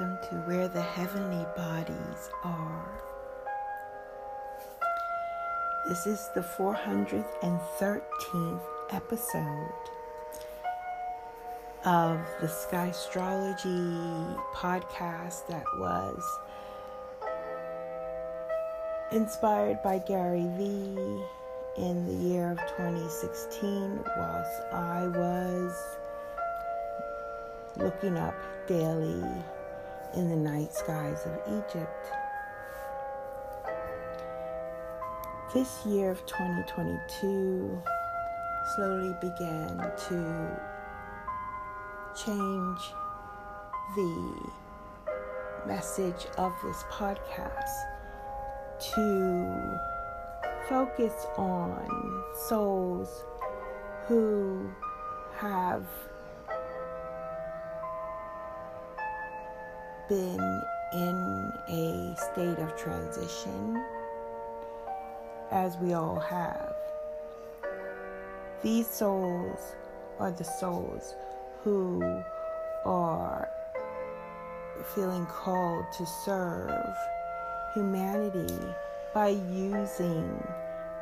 Welcome to where the heavenly bodies are. This is the 413th episode of the Sky Astrology podcast that was inspired by Gary Vee in the year of 2016 whilst I was looking up daily in the night skies of Egypt. This year of 2022 slowly began to change the message of this podcast to focus on souls who have been in a state of transition, as we all have. These souls are the souls who are feeling called to serve humanity by using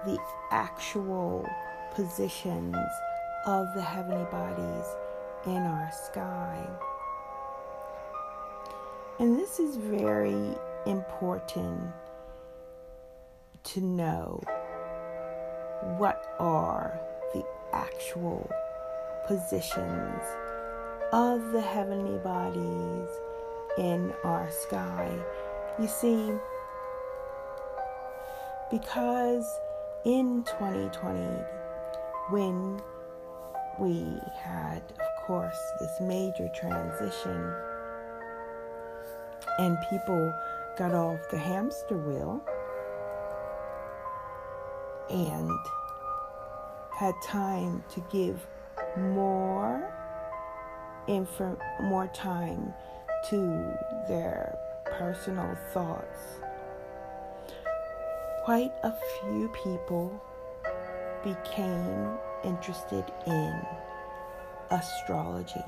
the actual positions of the heavenly bodies in our sky. And this is very important to know what are the actual positions of the heavenly bodies in our sky. You see, because in 2020, when we had, of course, this major transition and people got off the hamster wheel and had time to give more more time to their personal thoughts. Quite a few people became interested in astrology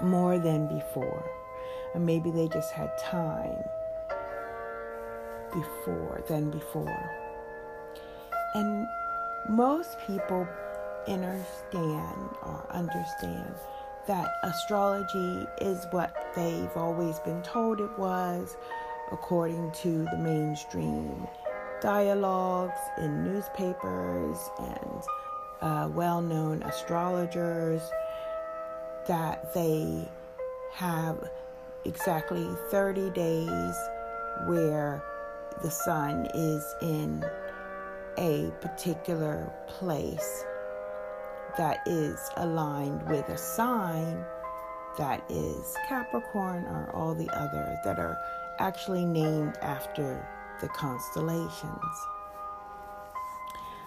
more than before. Or maybe they just had time before than before. And most people understand or understand that astrology is what they've always been told it was according to the mainstream dialogues in newspapers and uh, well-known astrologers that they have exactly 30 days where the sun is in a particular place that is aligned with a sign that is Capricorn or all the others that are actually named after the constellations.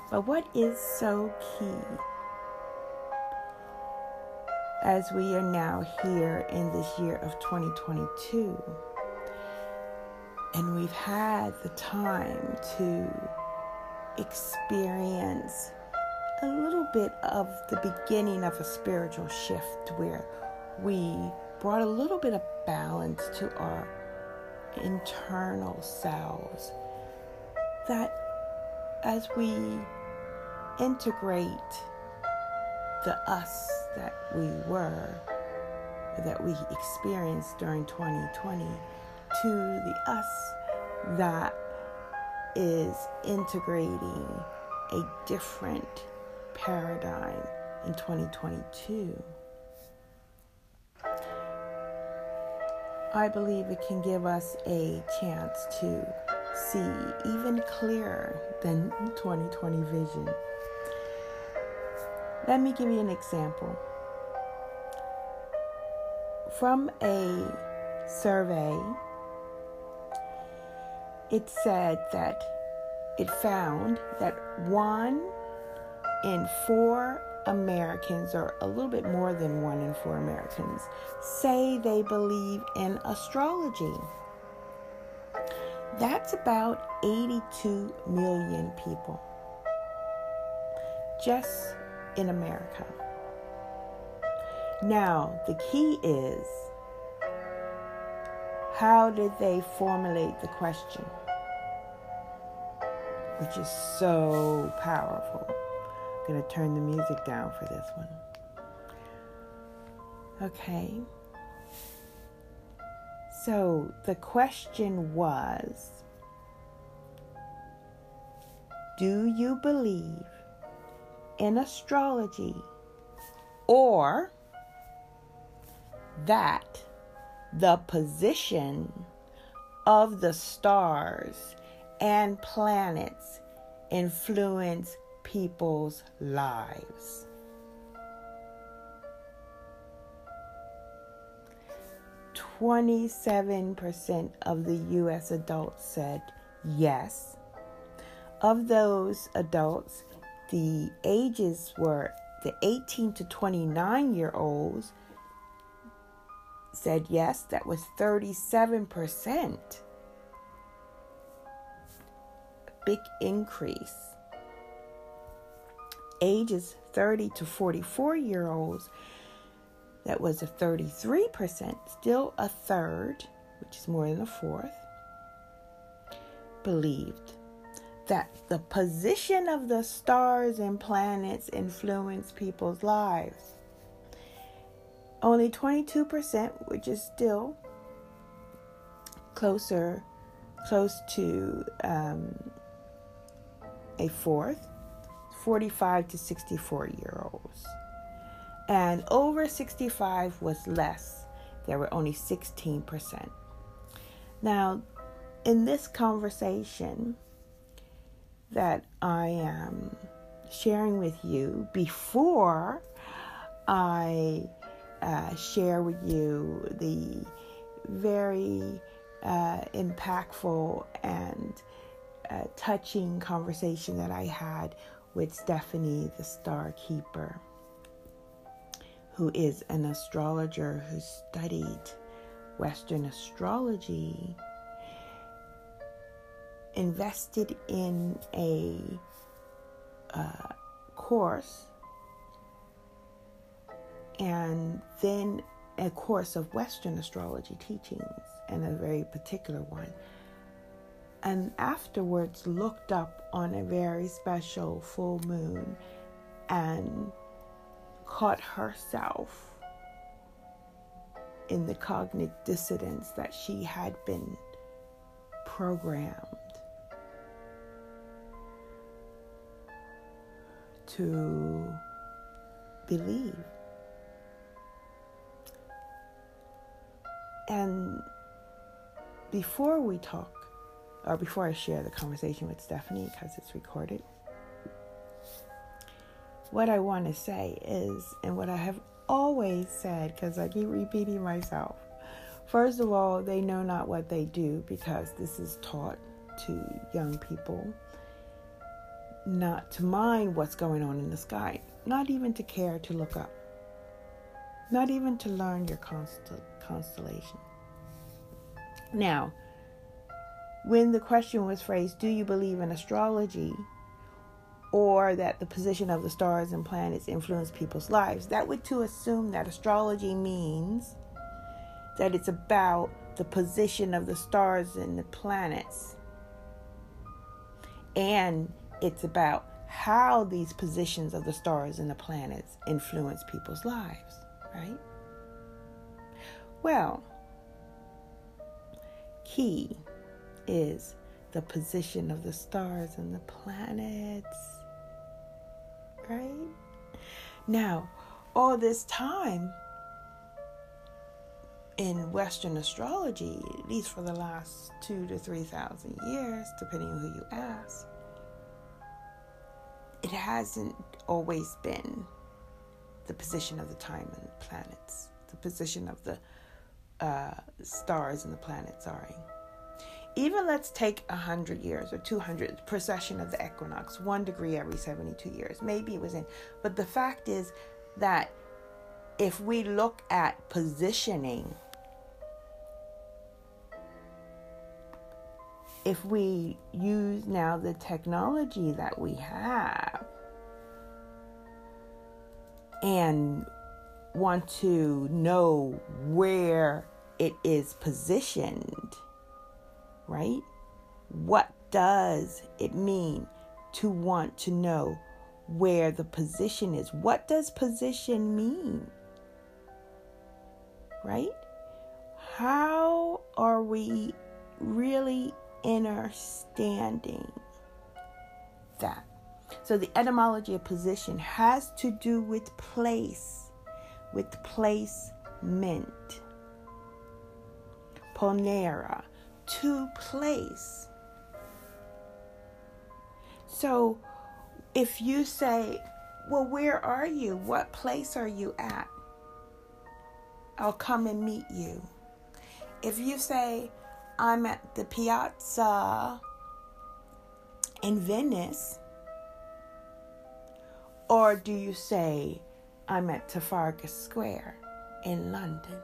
But what is so key as we are now here in this year of 2022 and we've had the time to experience a little bit of the beginning of a spiritual shift where we brought a little bit of balance to our internal selves. That as we integrate the us that we were, that we experienced during 2020, to the us that is integrating a different paradigm in 2022. I believe it can give us a chance to see even clearer than 2020 vision. Let me give you an example. From a survey it said that it found that one in four Americans, or a little bit more than one in four Americans, say they believe in astrology. That's about 82 million people just in America. Now, the key is how did they formulate the question? Which is so powerful. I'm going to turn the music down for this one. Okay. So the question was Do you believe in astrology or that the position of the stars and planets influence people's lives. Twenty-seven percent of the U.S. adults said yes. Of those adults, the ages were the 18 to 29 year olds said yes, that was 37%. A big increase. Ages 30 to 44 year olds, that was a 33%, still a third, which is more than a fourth, believed that the position of the stars and planets influence people's lives. Only 22%, which is still closer, close to um, a fourth, 45 to 64 year olds. And over 65 was less. There were only 16%. Now, in this conversation that I am sharing with you before I uh, share with you the very uh, impactful and uh, touching conversation that I had with Stephanie, the Star Keeper, who is an astrologer who studied Western astrology, invested in a uh, course and then a course of Western astrology teachings, and a very particular one. And afterwards, looked up on a very special full moon and caught herself in the cognitive dissonance that she had been programmed to believe. And before we talk, or before I share the conversation with Stephanie, because it's recorded, what I want to say is, and what I have always said, because I keep repeating myself, first of all, they know not what they do because this is taught to young people not to mind what's going on in the sky, not even to care to look up, not even to learn your constant constellation. Now, when the question was phrased, Do you believe in astrology? or that the position of the stars and planets influence people's lives, that would to assume that astrology means that it's about the position of the stars and the planets. And it's about how these positions of the stars and the planets influence people's lives, right? Well, key is the position of the stars and the planets, right? Now, all this time in Western astrology, at least for the last two to three thousand years, depending on who you ask, it hasn't always been the position of the time and the planets, the position of the uh, stars and the planets, sorry. even let's take 100 years or 200 precession of the equinox, one degree every 72 years. Maybe it was in. But the fact is that if we look at positioning, if we use now the technology that we have and want to know where it is positioned, right? What does it mean to want to know where the position is? What does position mean? Right? How are we really understanding that? So, the etymology of position has to do with place, with placement. Ponere, to place. So if you say, Well, where are you? What place are you at? I'll come and meet you. If you say, I'm at the piazza in Venice, or do you say, I'm at Trafalgar Square in London?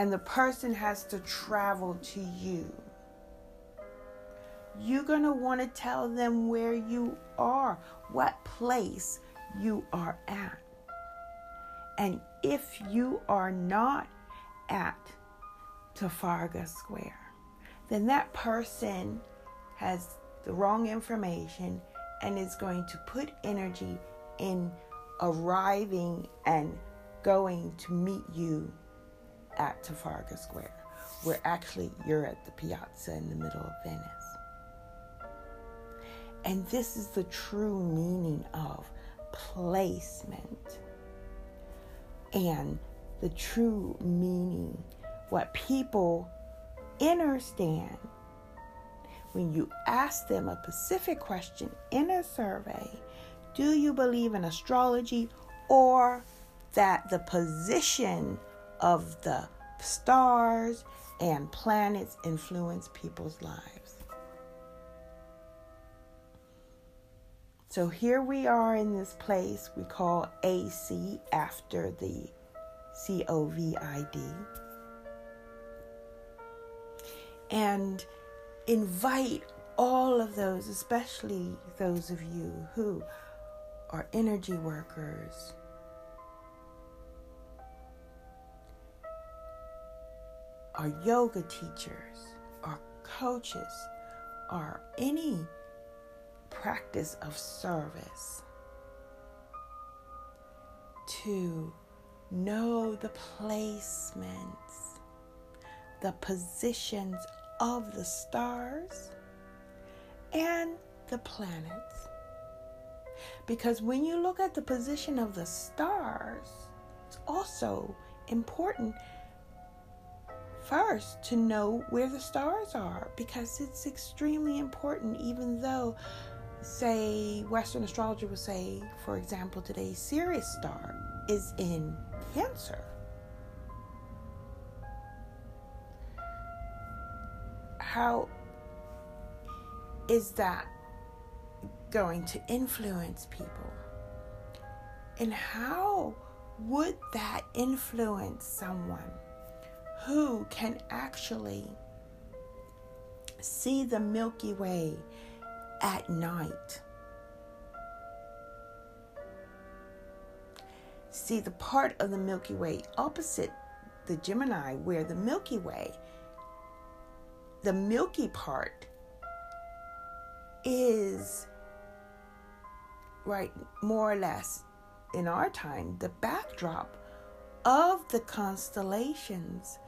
and the person has to travel to you, you're going to want to tell them where you are, what place you are at. And if you are not at Trafalgar Square, then that person has the wrong information and is going to put energy in arriving and going to meet you at Trafalgar Square, where actually you're at the piazza in the middle of Venice. And this is the true meaning of placement and the true meaning, what people understand when you ask them a specific question in a survey do you believe in astrology or that the position of the stars and planets influence people's lives. So here we are in this place we call AC after the COVID. And invite all of those, especially those of you who are energy workers, are yoga teachers, are coaches, or any practice of service to know the placements, the positions of the stars and the planets. Because when you look at the position of the stars, it's also important first to know where the stars are because it's extremely important, even though, say, Western astrology would say, for example, today's Sirius star is in Cancer. How is that going to influence people? And how would that influence someone? who can actually see the Milky Way at night. See the part of the Milky Way opposite the Gemini, where the Milky Way, the milky part, is right more or less in our time the backdrop of the constellations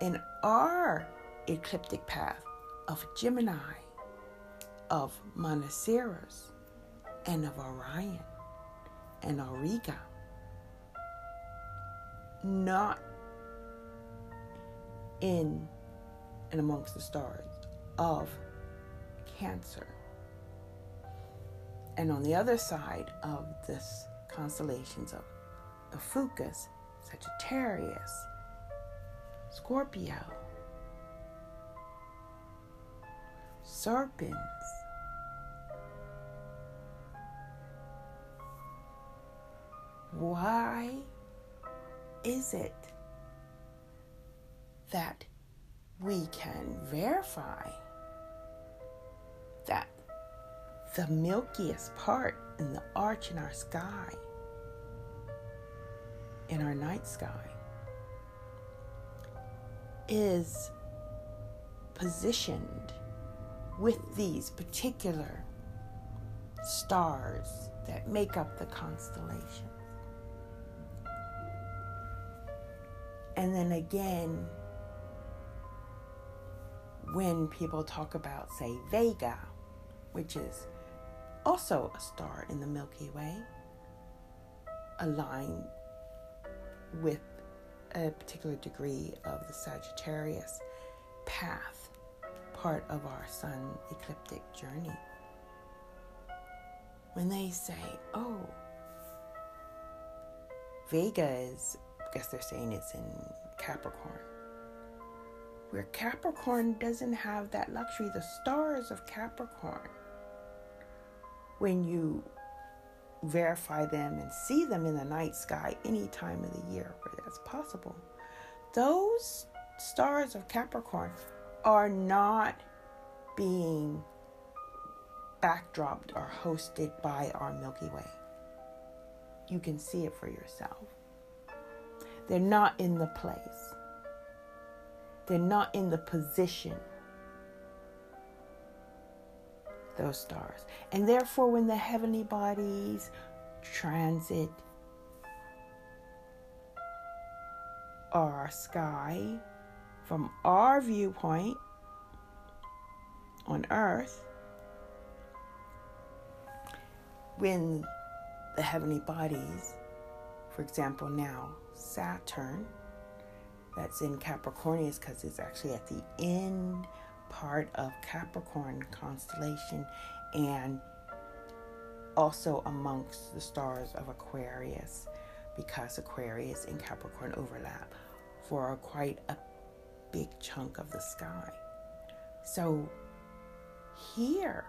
in our ecliptic path of Gemini, of Monoceros, and of Orion and Auriga. Not in and amongst the stars of Cancer. And on the other side of this constellations of Ophiuchus, Sagittarius, Scorpio, Serpens. Why is it that we can verify that the milkiest part in the arch in our sky, in our night sky, is positioned with these particular stars that make up the constellation. And then again, when people talk about, say, Vega, which is also a star in the Milky Way, aligned with a particular degree of the Sagittarius path, part of our sun ecliptic journey. When they say, oh, Vega is, I guess they're saying it's in Capricorn where Capricorn doesn't have that luxury. The stars of Capricorn, when you verify them and see them in the night sky any time of the year where that's possible, those stars of Capricorn are not being backdropped or hosted by our Milky Way. You can see it for yourself. They're not in the place. They're not in the position, those stars. And therefore, when the heavenly bodies transit our sky from our viewpoint on earth, when the heavenly bodies, for example, now Saturn, that's in Capricornus because it's actually at the end part of Capricorn constellation and also amongst the stars of Aquarius because Aquarius and Capricorn overlap for quite a big chunk of the sky. So here,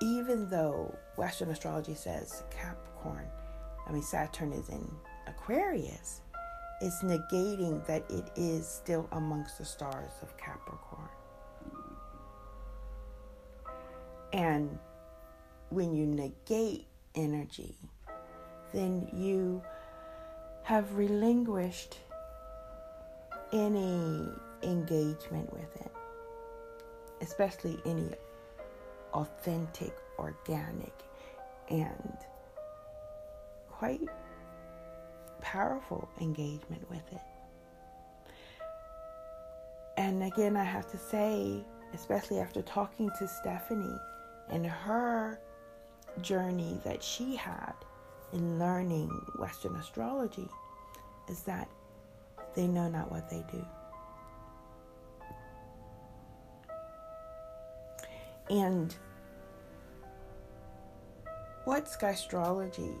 even though Western astrology says Capricorn, I mean Saturn is in Aquarius, is negating that it is still amongst the stars of Capricorn. And when you negate energy, then you have relinquished any engagement with it, especially any authentic, organic, and quite powerful engagement with it. And again, I have to say, especially after talking to Stephanie and her journey that she had in learning Western astrology, is that they know not what they do. And what sky astrology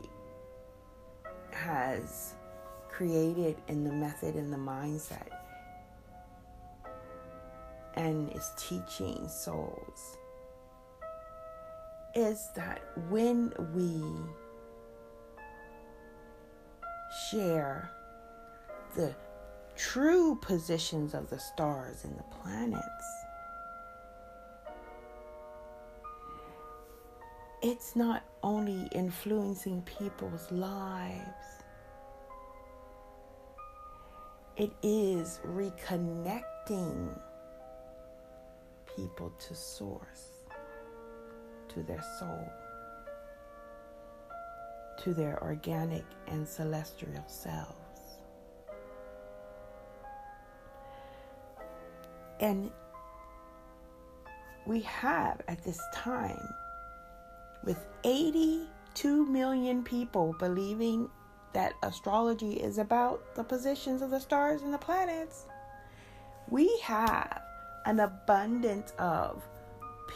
has created in the method and the mindset. And is teaching souls. Is that when we share the true positions of the stars and the planets, it's not only influencing people's lives, it is reconnecting people to source, to their soul, to their organic and celestial selves. And we have at this time, with 82 million people believing that astrology is about the positions of the stars and the planets, we have an abundance of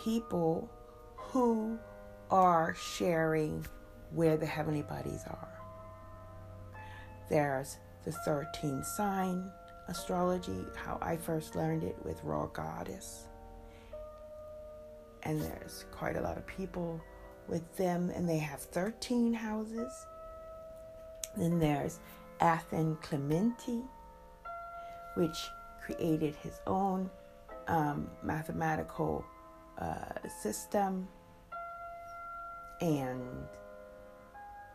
people who are sharing where the heavenly bodies are. There's the 13 sign astrology, how I first learned it with Raw Goddess. and there's quite a lot of people with them, and they have 13 houses. Then there's Athen Chimenti, which created his own um, mathematical uh, system. And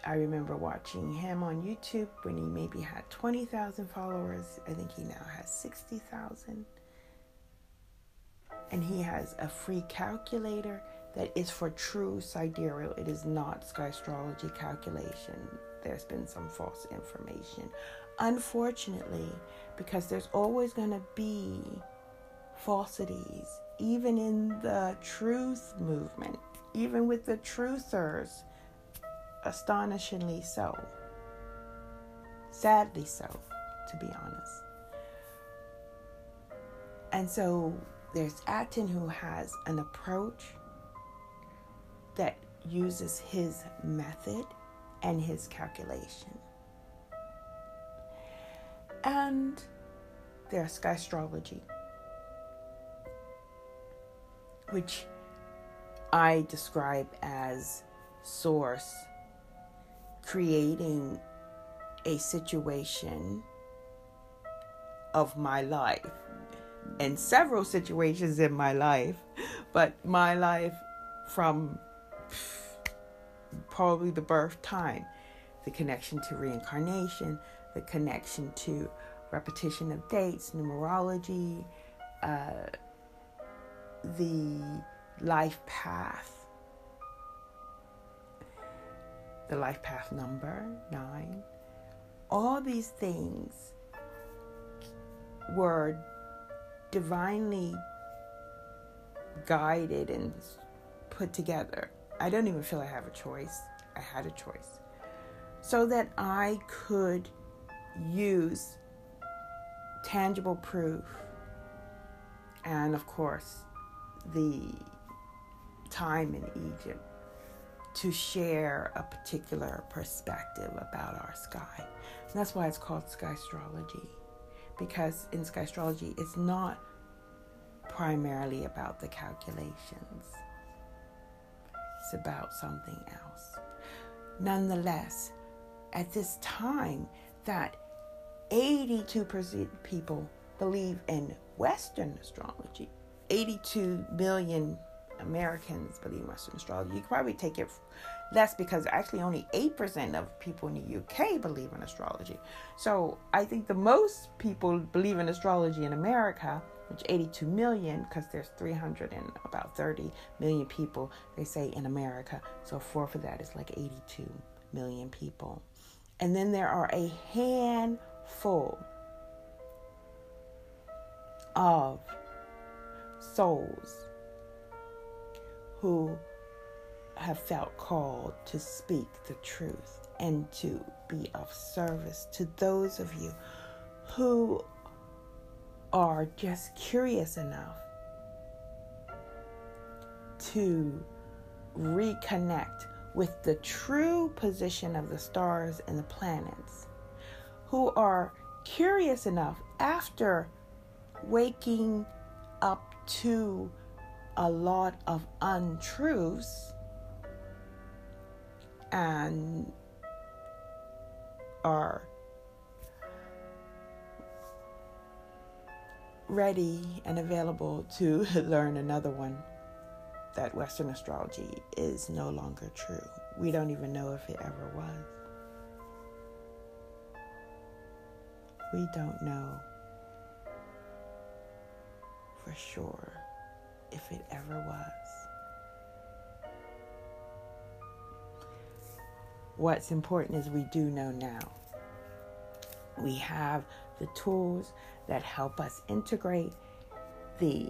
I remember watching him on YouTube when he maybe had 20,000 followers. I think he now has 60,000. And he has a free calculator that is for true sidereal. It is not sky astrology calculation. There's been some false information. Unfortunately, because there's always going to be falsities, even in the truth movement, even with the truthers, astonishingly so. Sadly so, to be honest. And so there's Athen who has an approach that uses his method and his calculation. And there's astrology, which I describe as source creating a situation of my life and several situations in my life, but my life from probably the birth time, the connection to reincarnation, the connection to repetition of dates, numerology, uh, the life path, the life path number nine. All these things were divinely guided and put together. I don't even feel I have a choice. I had a choice. So that I could use tangible proof and, of course, the time in Egypt to share a particular perspective about our sky. And that's why it's called sky astrology. Because in sky astrology, it's not primarily about the calculations, it's about something else. Nonetheless, at this time, that 82% people believe in Western astrology, 82 million Americans believe in Western astrology. You could probably take it less because actually only 8% of people in the UK believe in astrology. So I think the most people believe in astrology in America, which 82 million, because there's 300 and about 30 million people, they say in America. So four for that is like 82 million people. And then there are a handful of souls who have felt called to speak the truth and to be of service to those of you who are just curious enough to reconnect with the true position of the stars and the planets, who are curious enough after waking up to a lot of untruths and are ready and available to learn another one that Western astrology is no longer true. We don't even know if it ever was. We don't know for sure if it ever was. What's important is we do know now. We have the tools that help us integrate the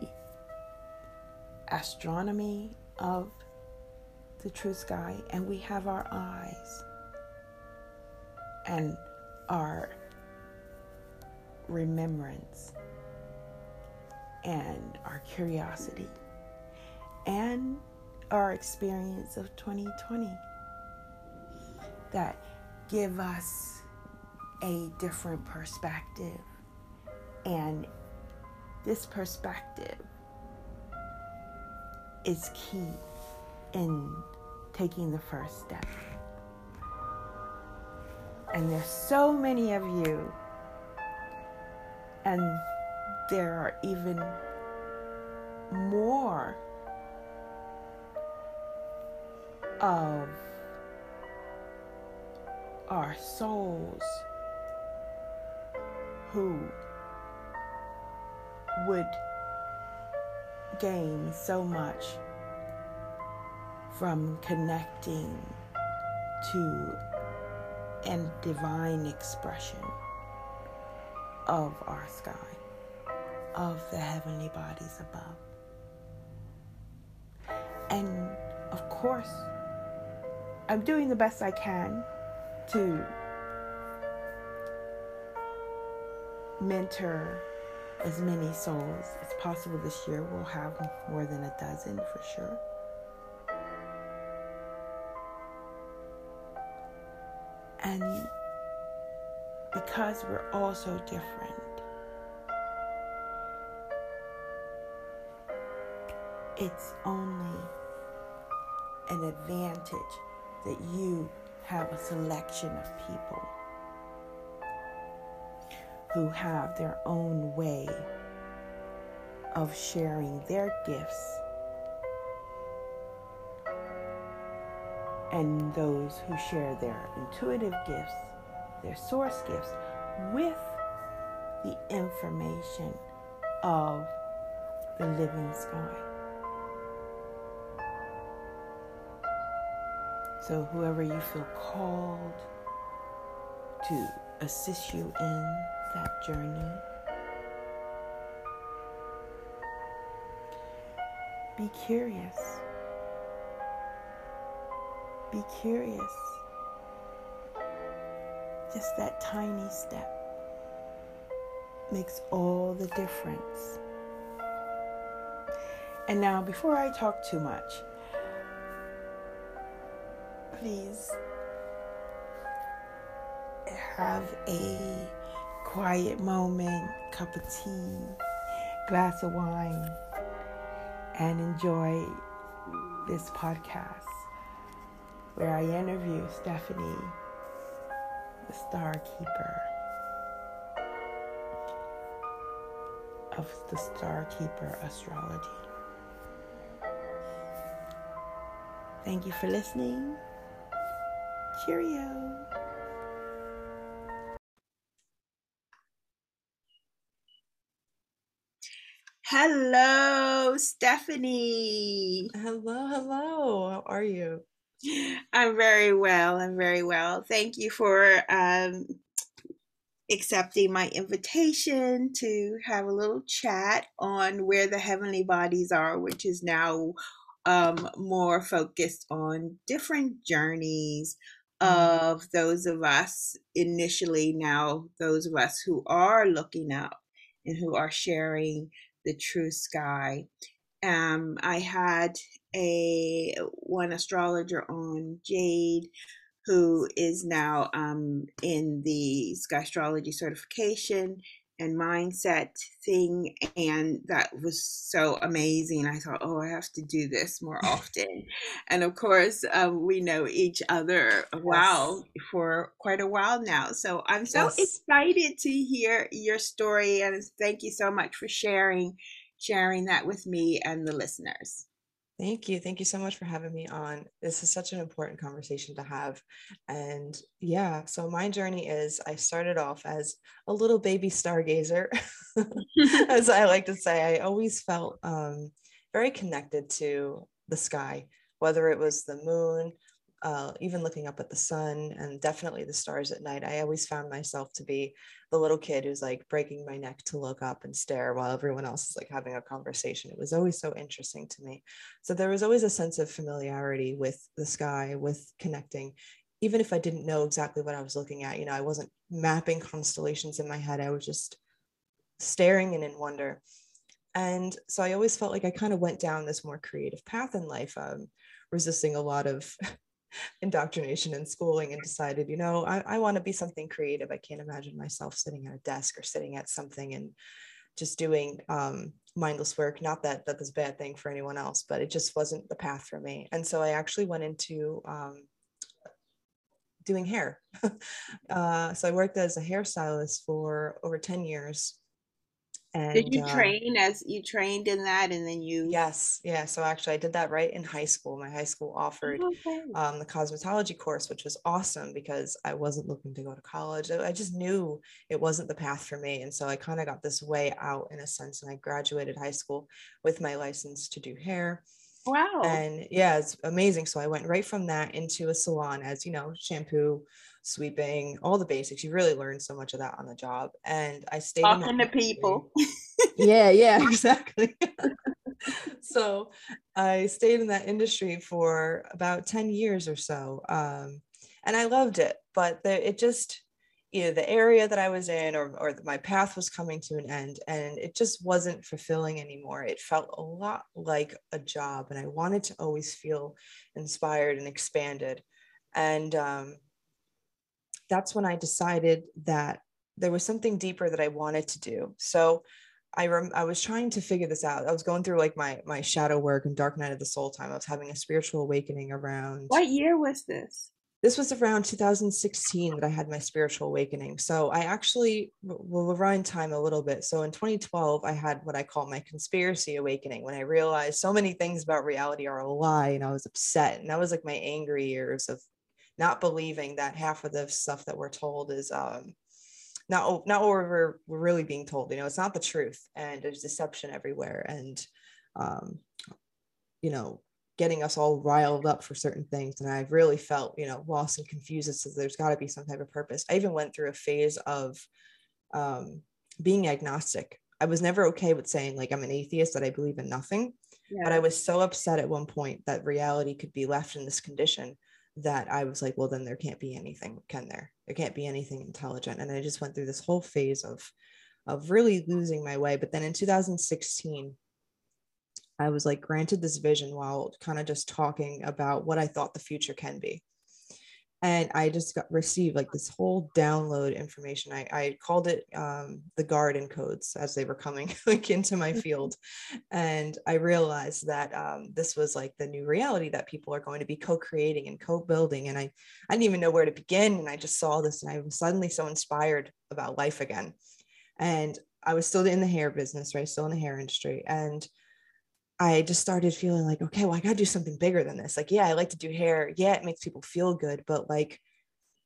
astronomy of the true sky, and we have our eyes and our remembrance and our curiosity and our experience of 2020 that give us a different perspective. And this perspective is key in taking the first step. And there's so many of you, and there are even more of our souls who would gain so much from connecting to a divine expression of our sky, of the heavenly bodies above. And of course, I'm doing the best I can to mentor as many souls as possible this year. We'll have more than a dozen for sure. And because we're all so different, it's only an advantage that you have a selection of people who have their own way of sharing their gifts and those who share their intuitive gifts, their source gifts, with the information of the living sky. So, whoever you feel called to assist you in that journey, be curious. Be curious. Just that tiny step makes all the difference. And now, before I talk too much, please have a quiet moment, cup of tea, glass of wine, and enjoy this podcast where I interview Stephanie, the Star Keeper of the Star Keeper Astrology. Thank you for listening. Cheerio. Hello, Stephanie. Hello, hello. How are you? I'm very well. I'm very well. Thank you for um, accepting my invitation to have a little chat on where the heavenly bodies are, which is now um, more focused on different journeys mm-hmm. of those of us initially, now those of us who are looking up and who are sharing the true sky. Um, I had a one astrologer on Jade who is now um, in the sky astrology certification and mindset thing and that was so amazing i thought oh i have to do this more often and of course um, we know each other yes. wow for quite a while now so i'm so yes. excited to hear your story and thank you so much for sharing sharing that with me and the listeners Thank you. Thank you so much for having me on. This is such an important conversation to have. And yeah, so my journey is I started off as a little baby stargazer, as I like to say. I always felt um, very connected to the sky, whether it was the moon, uh, even looking up at the sun and definitely the stars at night, I always found myself to be the little kid who's like breaking my neck to look up and stare while everyone else is like having a conversation. It was always so interesting to me. So there was always a sense of familiarity with the sky, with connecting, even if I didn't know exactly what I was looking at. You know, I wasn't mapping constellations in my head, I was just staring and in wonder. And so I always felt like I kind of went down this more creative path in life, um, resisting a lot of indoctrination and schooling and decided, you know, I, I want to be something creative. I can't imagine myself sitting at a desk or sitting at something and just doing um, mindless work. Not that that was a bad thing for anyone else, but it just wasn't the path for me. And so I actually went into um, doing hair. uh, so I worked as a hairstylist for over 10 years. And, did you uh, train as you trained in that and then you yes yeah so actually i did that right in high school my high school offered okay. um, the cosmetology course which was awesome because i wasn't looking to go to college i just knew it wasn't the path for me and so i kind of got this way out in a sense and i graduated high school with my license to do hair Wow. And yeah, it's amazing. So I went right from that into a salon as, you know, shampoo, sweeping, all the basics. You really learn so much of that on the job. And I stayed talking to people. yeah, yeah, exactly. so I stayed in that industry for about 10 years or so. Um, and I loved it, but the, it just, either the area that I was in or, or my path was coming to an end and it just wasn't fulfilling anymore. It felt a lot like a job and I wanted to always feel inspired and expanded. And um, that's when I decided that there was something deeper that I wanted to do. So I rem- I was trying to figure this out. I was going through like my my shadow work and dark night of the soul time. I was having a spiritual awakening around. What year was this? this was around 2016 that I had my spiritual awakening. So I actually will rewind time a little bit. So in 2012, I had what I call my conspiracy awakening when I realized so many things about reality are a lie and I was upset. And that was like my angry years of not believing that half of the stuff that we're told is um, not, not what we're, we're really being told. You know, it's not the truth and there's deception everywhere. And, um, you know, getting us all riled up for certain things. And I've really felt, you know, lost and confused as there's got to be some type of purpose. I even went through a phase of um, being agnostic. I was never okay with saying, like, I'm an atheist, that I believe in nothing. Yeah. But I was so upset at one point that reality could be left in this condition that I was like, well, then there can't be anything, can there? There can't be anything intelligent. And I just went through this whole phase of of really losing my way. But then in 2016, I was like granted this vision while kind of just talking about what I thought the future can be. And I just got received like this whole download information. I, I called it um, the garden codes as they were coming like into my mm-hmm. field. And I realized that um, this was like the new reality that people are going to be co-creating and co-building. And I, I didn't even know where to begin. And I just saw this and I was suddenly so inspired about life again. And I was still in the hair business, right? Still in the hair industry. And I just started feeling like, okay, well, I got to do something bigger than this. Like, yeah, I like to do hair. Yeah, it makes people feel good, but like,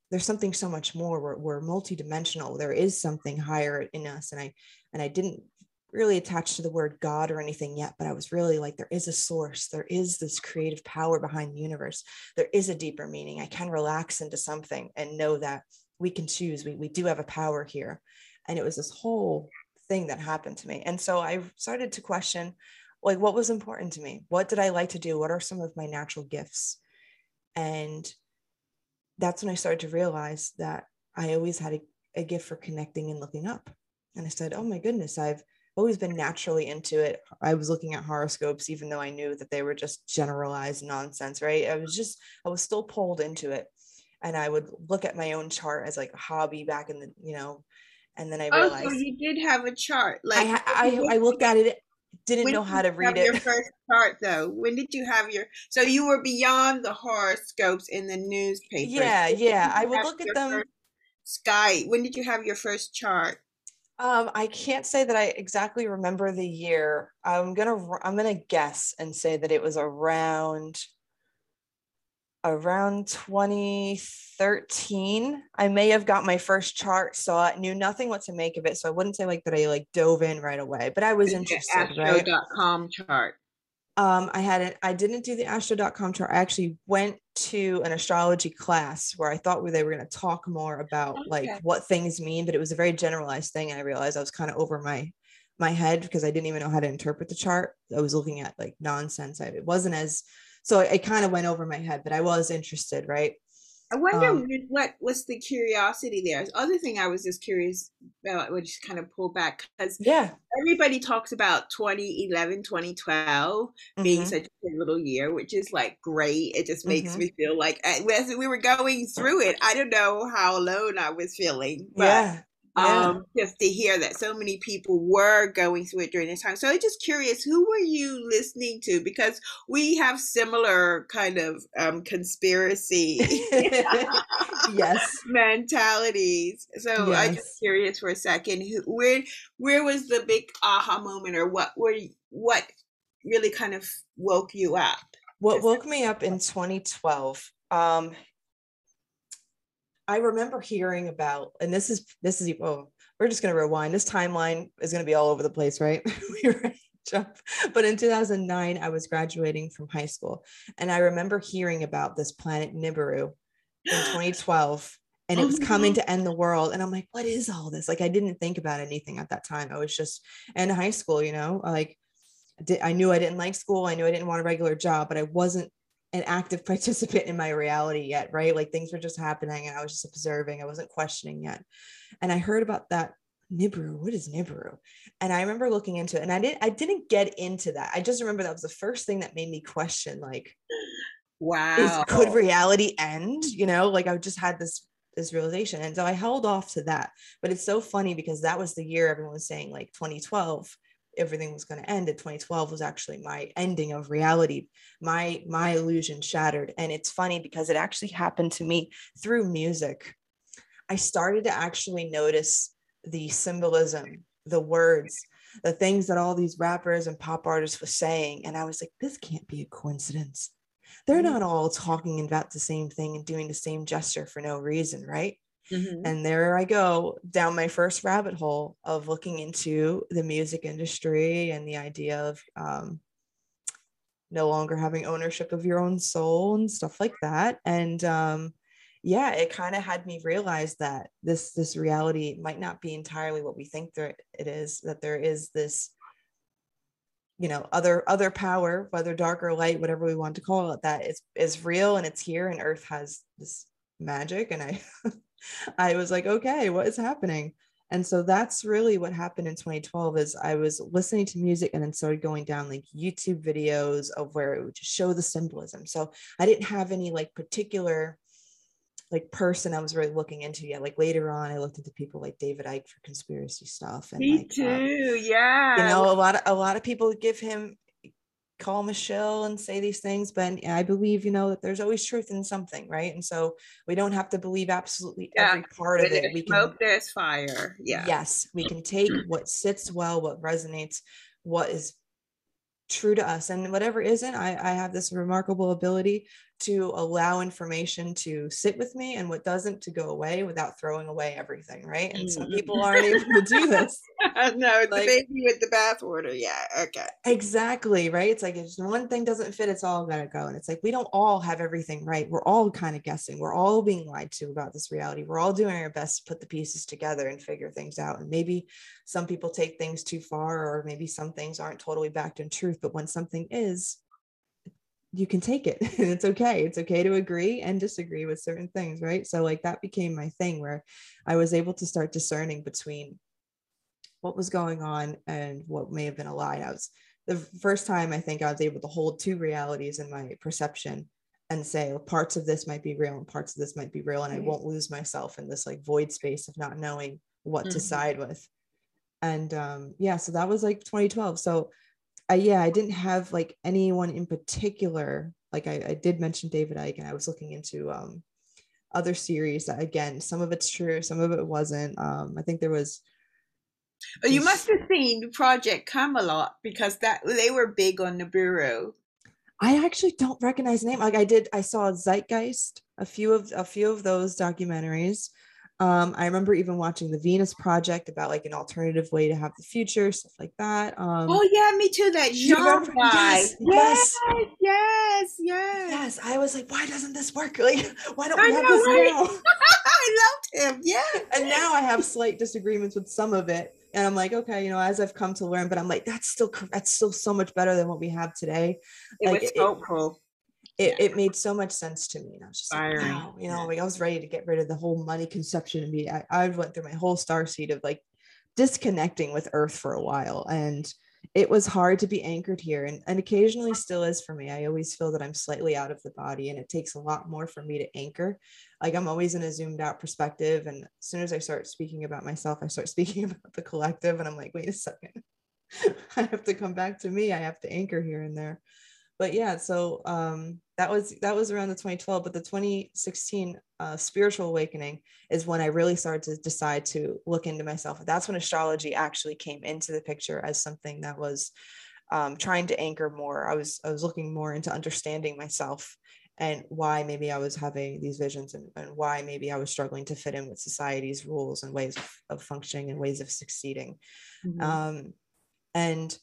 there's something so much more. We're, we're multidimensional. There is something higher in us, and I and I didn't really attach to the word God or anything yet, but I was really like, there is a source. There is this creative power behind the universe. There is a deeper meaning. I can relax into something and know that we can choose. We we do have a power here, and it was this whole thing that happened to me. And so I started to question like what was important to me? What did i like to do? What are some of my natural gifts? And that's when i started to realize that i always had a, a gift for connecting and looking up. And i said oh my goodness i've always been naturally into it. I was looking at horoscopes even though i knew that they were just generalized nonsense right? I was just i was still pulled into it. And i would look at my own chart as like a hobby back in the you know and then i realized oh, so you did have a chart like I, I, I looked at it didn't when know how to read it. Your first chart, though. When did you have your? So you were beyond the horoscopes in the newspaper. Yeah, yeah. I would look at them. Sky. When did you have your first chart? Um, I can't say that I exactly remember the year. I'm gonna I'm gonna guess and say that it was around around 2013 i may have got my first chart saw it knew nothing what to make of it so i wouldn't say like that i like dove in right away but i was interested astro.com right? chart um i had it i didn't do the astro.com chart i actually went to an astrology class where i thought they were going to talk more about okay. like what things mean but it was a very generalized thing and i realized i was kind of over my my head because i didn't even know how to interpret the chart i was looking at like nonsense I, it wasn't as so it, kind of went over my head but i was interested right I wonder um, what was the curiosity there. other thing I was just curious about, which kind of pull back because yeah, everybody talks about 2011, 2012 mm-hmm. being such a little year, which is like great. It just makes mm-hmm. me feel like as we were going through it, I don't know how alone I was feeling. But yeah. Yeah. um, just to hear that so many people were going through it during this time. So I'm just curious, who were you listening to? Because we have similar kind of um, conspiracy yes mentalities. So yes. I'm just curious for a second, who, where where was the big aha moment, or what were what really kind of woke you up? What woke me up in 2012? Um, I remember hearing about, and this is this is oh, we're just gonna rewind. This timeline is gonna be all over the place, right? we jump. But in 2009, I was graduating from high school, and I remember hearing about this planet Nibiru in 2012 and it oh was coming to end the world and i'm like what is all this like i didn't think about anything at that time i was just in high school you know like i knew i didn't like school i knew i didn't want a regular job but i wasn't an active participant in my reality yet, right? Like things were just happening and I was just observing. I wasn't questioning yet. And I heard about that Nibiru. What is Nibiru? And I remember looking into it and I didn't I didn't get into that. I just remember that was the first thing that made me question like wow. Is, could reality end? You know, like I just had this this realization. And so I held off to that. But it's so funny because that was the year everyone was saying like 2012 everything was going to end at 2012 was actually my ending of reality. My my illusion shattered. And it's funny because it actually happened to me through music. I started to actually notice the symbolism the words the things that all these rappers and pop artists were saying. And i was like this can't be a coincidence. They're mm-hmm. not all talking about the same thing and doing the same gesture for no reason right Mm-hmm. And there I go down my first rabbit hole of looking into the music industry and the idea of um, no longer having ownership of your own soul and stuff like that. And um, yeah, it kind of had me realize that this this reality might not be entirely what we think that it is. That there is this you know other other power whether dark or light whatever we want to call it that is is real and it's here and earth has this magic and i I was like, okay, what is happening? And so that's really what happened in 2012 is I was listening to music and then started going down like YouTube videos of where it would just show the symbolism. So I didn't have any like particular like person I was really looking into yet. Like later on, I looked into people like David Icke for conspiracy stuff. And Me like, too. Um, yeah. You know, a lot of a lot of people give him call Michelle and say these things, but I believe, you know, that there's always truth in something, right? And so we don't have to believe absolutely yeah. every part of it. We smoke, can, there's fire. Yeah. Yes, we can take mm. what sits well, what resonates, what is true to us and whatever isn't I, I have this remarkable ability to allow information to sit with me and what doesn't to go away without throwing away everything right? And some mm. people aren't able to do this. No like, the baby with the bathwater. Yeah okay. Exactly right? It's like if one thing doesn't fit it's all gotta go. And it's like we don't all have everything right. We're all kind of guessing. We're all being lied to about this reality. We're all doing our best to put the pieces together and figure things out. And maybe some people take things too far or maybe some things aren't totally backed in truth. But when something is you can take it. It's okay. It's okay to agree and disagree with certain things right? So like that became my thing where i was able to start discerning between what was going on and what may have been a lie. I was the first time i think i was able to hold two realities in my perception and say well, parts of this might be real and parts of this might be real and i won't lose myself in this like void space of not knowing what mm-hmm. to side with. And um yeah so that was like 2012 so I, yeah, I didn't have like anyone in particular. Like I, I did mention David Icke, and I was looking into um, other series that again, some of it's true, some of it wasn't. Um, I think there was. Oh, you must have seen Project Camelot because that they were big on Nibiru. I actually don't recognize the name. Like I did, I saw Zeitgeist, a few of a few of those documentaries. Um, I remember even watching the Venus Project about like an alternative way to have the future, stuff like that. Um, oh yeah, me too. That Jean yes, yes, yes, yes, yes. I was like, why doesn't this work? Like, why don't we I have know, this right? now? I loved him. Yeah. And now I have slight disagreements with some of it, and I'm like, okay, you know, as I've come to learn, but I'm like, that's still that's still so much better than what we have today. It like, was hopeful it, yeah. It made so much sense to me. And I was just like, wow, you know, like I was ready to get rid of the whole money conception of me. I, I went through my whole star seed of like disconnecting with earth for a while. And it was hard to be anchored here and, and occasionally still is for me i always feel that i'm slightly out of the body and it takes a lot more for me to anchor like i'm always in a zoomed out perspective and as soon as i start speaking about myself i start speaking about the collective and i'm like wait a second i have to come back to me i have to anchor here and there but yeah so um that was that was around the 2012 but the 2016 uh, spiritual awakening is when i really started to decide to look into myself. That's when astrology actually came into the picture as something that was um, trying to anchor more. I was i was looking more into understanding myself and why maybe i was having these visions and, and why maybe i was struggling to fit in with society's rules and ways of, functioning and ways of succeeding. Mm-hmm. um, and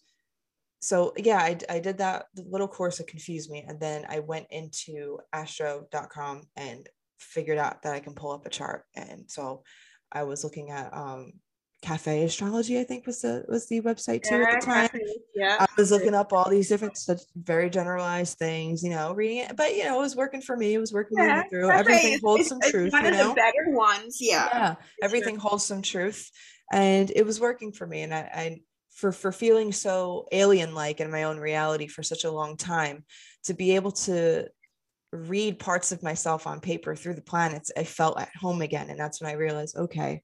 so yeah I, I did that little course that confused me and then i went into astro.com and figured out that i can pull up a chart and so i was looking at um cafe astrology i think was the was the website too yeah, at the time yeah i was looking up all these different such very generalized things you know reading it but you know it was working for me it was working yeah, through everything is, holds some truth one you know? of the better ones yeah yeah everything sure. holds some truth and it was working for me and I, I for for feeling so alien like in my own reality for such a long time to be able to read parts of myself on paper through the planets i felt at home again and that's when i realized okay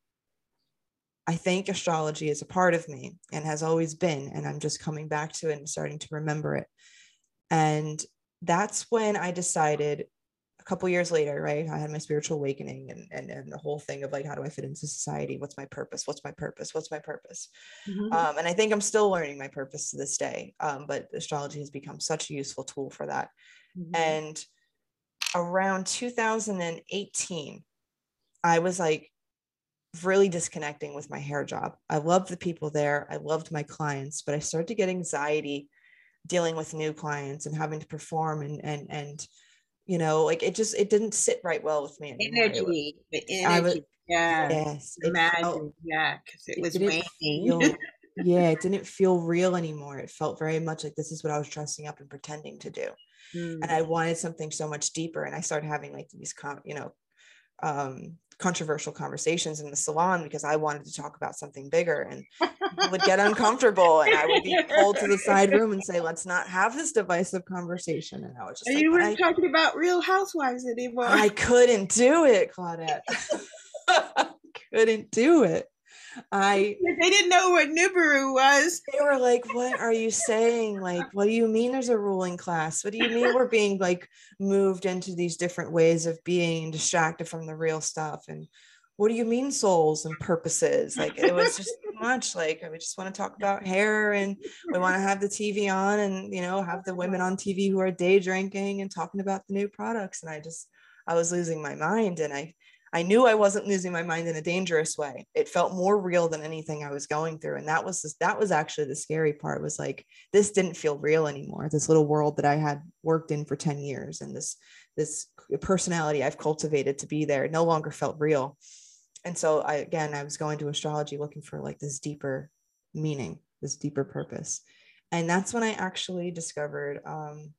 i think astrology is a part of me and has always been and i'm just coming back to it and starting to remember it. And that's when i decided a couple years later, right, I had my spiritual awakening and, and and the whole thing of like, how do I fit into society? What's my purpose? What's my purpose? What's my purpose? Mm-hmm. Um, and I think I'm still learning my purpose to this day. Um, but astrology has become such a useful tool for that. Mm-hmm. And around 2018, I was like really disconnecting with my hair job. I loved the people there. I loved my clients, but I started to get anxiety dealing with new clients and having to perform and and and you know like it just it didn't sit right well with me anymore. energy was, the energy was, yeah yes imagine felt, yeah because it, it was waning feel, yeah it didn't feel real anymore it felt very much like this is what i was dressing up and pretending to do mm. and i wanted something so much deeper and i started having like these you know um controversial conversations in the salon because I wanted to talk about something bigger and would get uncomfortable and I would be pulled to the side room and say, let's not have this divisive conversation. And I was just like, you weren't talking about real housewives anymore. I couldn't do it, Claudette. I couldn't do it. I they didn't know what Nibiru was. They were like, "What are you saying? Like, what do you mean there's a ruling class? What do you mean we're being like moved into these different ways of being distracted from the real stuff?" And what do you mean souls and purposes? Like, it was just much. Like, we just want to talk about hair and we want to have the TV on and you know have the women on TV who are day drinking and talking about the new products. And I just I was losing my mind, and I I knew I wasn't losing my mind in a dangerous way. It felt more real than anything I was going through. And that was just, that was actually the scary part was like, this didn't feel real anymore. This little world that I had worked in for 10 years and this, this personality I've cultivated to be there no longer felt real. And so I, again, I was going to astrology looking for like this deeper meaning, this deeper purpose. And that's when I actually discovered um,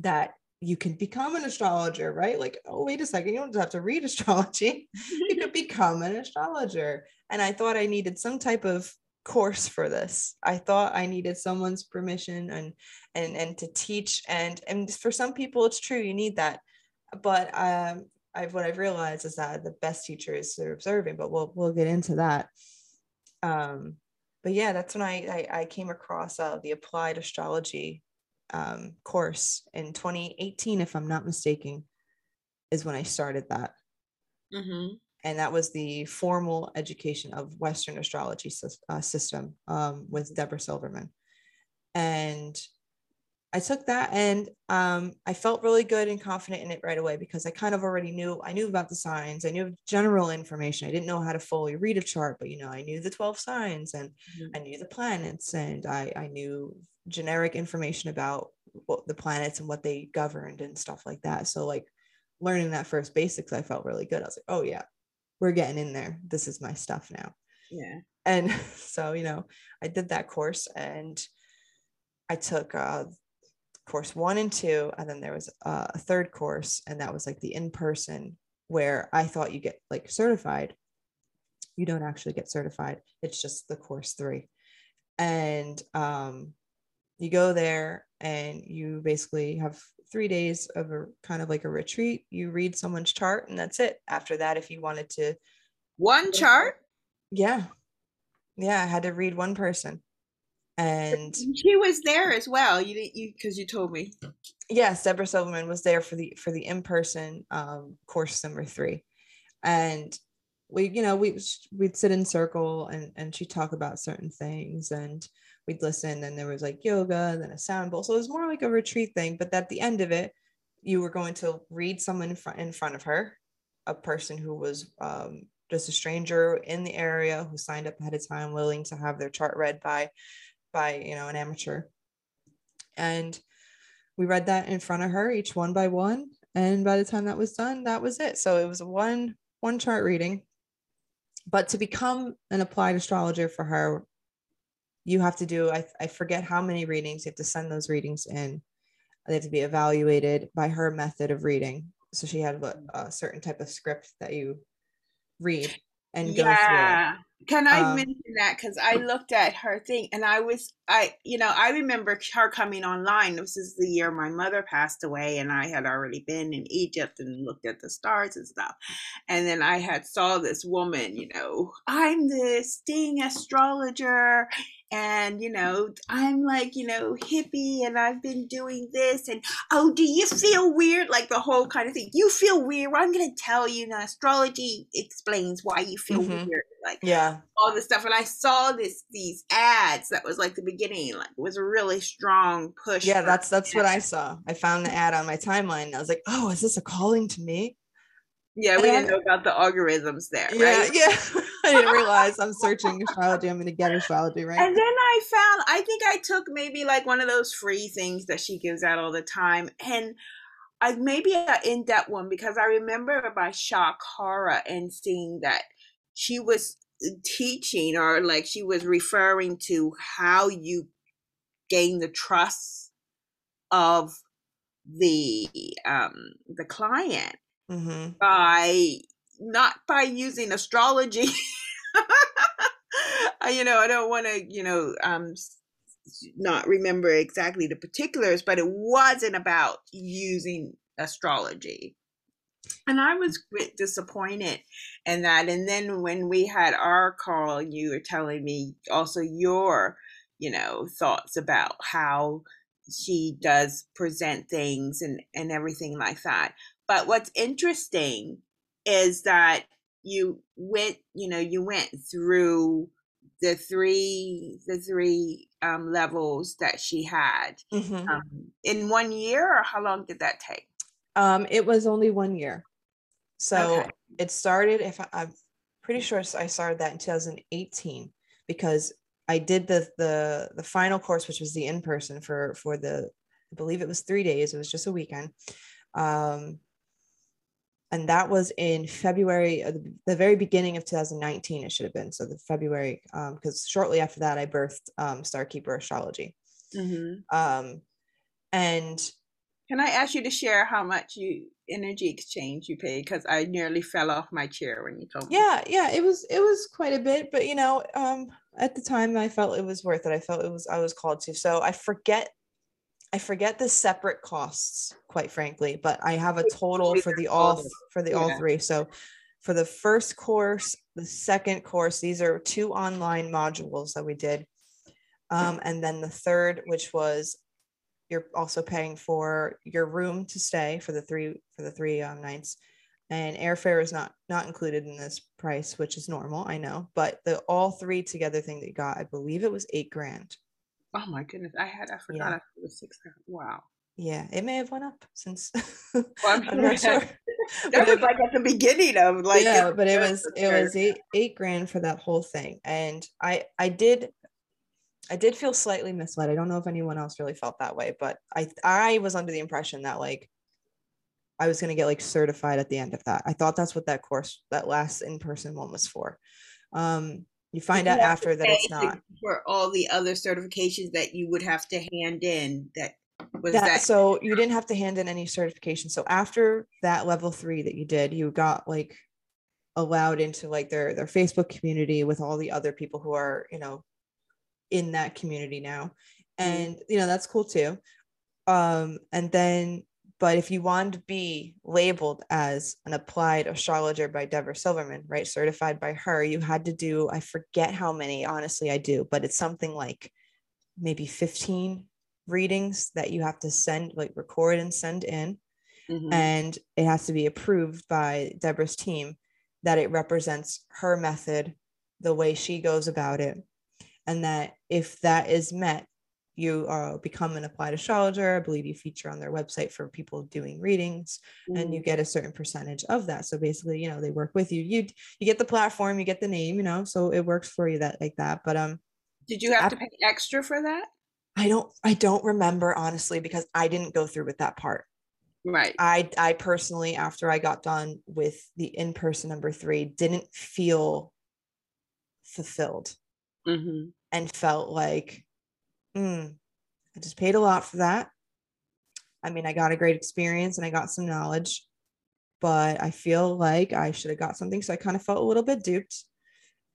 that you can become an astrologer, right? Like, oh, wait a second, you don't have to read astrology. you could become an astrologer. And I thought I needed some type of course for this. I thought I needed someone's permission and and and to teach. And and for some people, it's true, you need that. But um, I've what I've realized is that the best teacher is through observing. But we'll we'll get into that. Um, but yeah, that's when I I, I came across uh, the applied astrology um, course in 2018, if I'm not mistaken, is when I started that. Mm-hmm. And that was the formal education of Western astrology uh, system um, with Debra Silverman. And I took that and um, I felt really good and confident in it right away because I kind of already knew I knew about the signs. I knew general information. I didn't know how to fully read a chart, but you know, I knew the 12 signs and mm-hmm. I knew the planets and I, I knew generic information about what the planets and what they governed and stuff like that. So like learning that first basics, I felt really good. I was like, oh yeah, we're getting in there. This is my stuff now. Yeah. And so, you know, I did that course and I took uh, course one and two, and then there was uh, a third course, and that was like the in person where I thought you get like certified. You don't actually get certified. It's just the course three. and um, you go there and you basically have three days of a kind of like a retreat. You read someone's chart, and that's it. After that, if you wanted to, one chart. Yeah, yeah, I had to read one person, and she was there as well. You you because you told me. Yes, Debra Silverman was there for the for the in person um, course number three, and we you know we we'd sit in circle and and she'd talk about certain things and we'd listen and there was like yoga and then a sound bowl so it was more like a retreat thing but at the end of it you were going to read someone in front in front of her a person who was um, just a stranger in the area who signed up ahead of time willing to have their chart read by by you know an amateur. And we read that in front of her each one by one. And by the time that was done that was it. So it was one one chart reading. But to become an applied astrologer for her you have to do I, I forget how many readings you have to send those readings in. They have to be evaluated by her method of reading. So she had a, a certain type of script that you read and go yeah. through can I um, mention that? Because I looked at her thing and I was, I, you know, I remember her coming online. This is the year my mother passed away, and I had already been in Egypt and looked at the stars and stuff. And then I had saw this woman, you know, I'm the sting astrologer, and you know i'm like you know hippie and i've been doing this and oh do you feel weird? Like the whole kind of thing. You feel weird. Well, i'm gonna tell you now astrology explains why you feel mm-hmm. weird like yeah. all this stuff. And i saw this these ads that was like the beginning like it was a really strong push yeah that's that's what i saw. I found the ad on my timeline and i was like oh is this a calling to me yeah, we and, didn't know about the algorithms there. Yeah, right? yeah. I didn't realize I'm searching astrology. I'm going to get astrology, right? And then I found, I think I took maybe like one of those free things that she gives out all the time. And I maybe an in depth one because I remember by horror and seeing that she was teaching or like she was referring to how you gain the trust of the um the client mm-hmm. by not by using astrology. you know, I don't want to, you know, um, not remember exactly the particulars, but it wasn't about using astrology. And I was quite disappointed in that. And then when we had our call, you were telling me also your, you know, thoughts about how she does present things and, and everything like that. But what's interesting is that you went, you know, you went through the three the three um, levels that she had mm-hmm. um, in one year, or how long did that take? Um, it was only one year. So okay. it started. If I, I'm pretty sure I started that in 2018 because I did the the the final course, which was the in person for for the I believe it was three days. It was just a weekend. Um, and that was in February, uh, the very beginning of 2019. It should have been so the February, because um, shortly after that, I birthed um, Starkeeper Astrology. Mm-hmm. Um, and can I ask you to share how much you energy exchange you paid? Because I nearly fell off my chair when you told me. Yeah, yeah, it was it was quite a bit, but you know, um, at the time, I felt it was worth it. I felt it was I was called to. So I forget I forget the separate costs, quite frankly, but I have a total for the all for the all three. So for the first course, the second course, these are two online modules that we did. Um, and then the third, which was you're also paying for your room to stay for the three for the three um, nights and airfare is not not included in this price which is normal i know but the all three together thing that you got i believe it was eight grand Oh my goodness, I had I forgot yeah. it was six. Wow. Yeah, it may have went up since. well, I'm, I'm not sure. that was like at the beginning of like. Yeah, but it was it was eight eight grand for that whole thing, and I I did I did feel slightly misled. I don't know if anyone else really felt that way, but I I was under the impression that like I was gonna get like certified at the end of that. I thought that's what that course that last in person one was for. Um, you find out after that it's not for all the other certifications that you would have to hand in. That was that, that. So you didn't have to hand in any certification. So after that level three that you did, you got like allowed into like their their Facebook community with all the other people who are you know in that community now and you know that's cool too um and then but if you wanted to be labeled as an applied astrologer by Debra Silverman, right, certified by her, you had to do, I forget how many, honestly, I do, but it's something like maybe 15 readings that you have to send, like record and send in. Mm-hmm. And it has to be approved by Debra's team that it represents her method, the way she goes about it. And that if that is met, you uh, become an applied astrologer. I believe you feature on their website for people doing readings, mm. and you mm. get a certain percentage of that. So basically, you know, they work with you. You you get the platform, you get the name, you know, so it works for you that like that. But um, did you have to pay extra for that? I don't I don't remember honestly because I didn't go through with that part. Right. I I personally, after I got done with the in person number three, didn't feel fulfilled, mm-hmm. and felt like mm, I just paid a lot for that. I mean, I got a great experience and I got some knowledge, but I feel like I should have got something. So I kind of felt a little bit duped.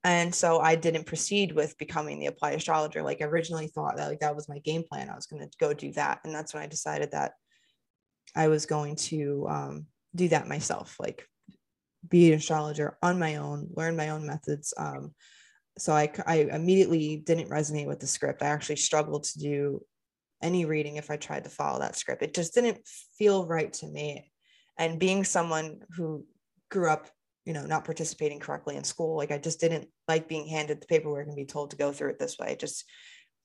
And so I didn't proceed with becoming the applied astrologer. Like I originally thought that like that was my game plan. I was going to go do that. And that's when I decided that I was going to um, do that myself, like be an astrologer on my own, learn my own methods. Um, so I, I immediately didn't resonate with the script. I actually struggled to do any reading if I tried to follow that script. It just didn't feel right to me. And being someone who grew up, you know, not participating correctly in school, like I just didn't like being handed the paperwork and be told to go through it this way. Just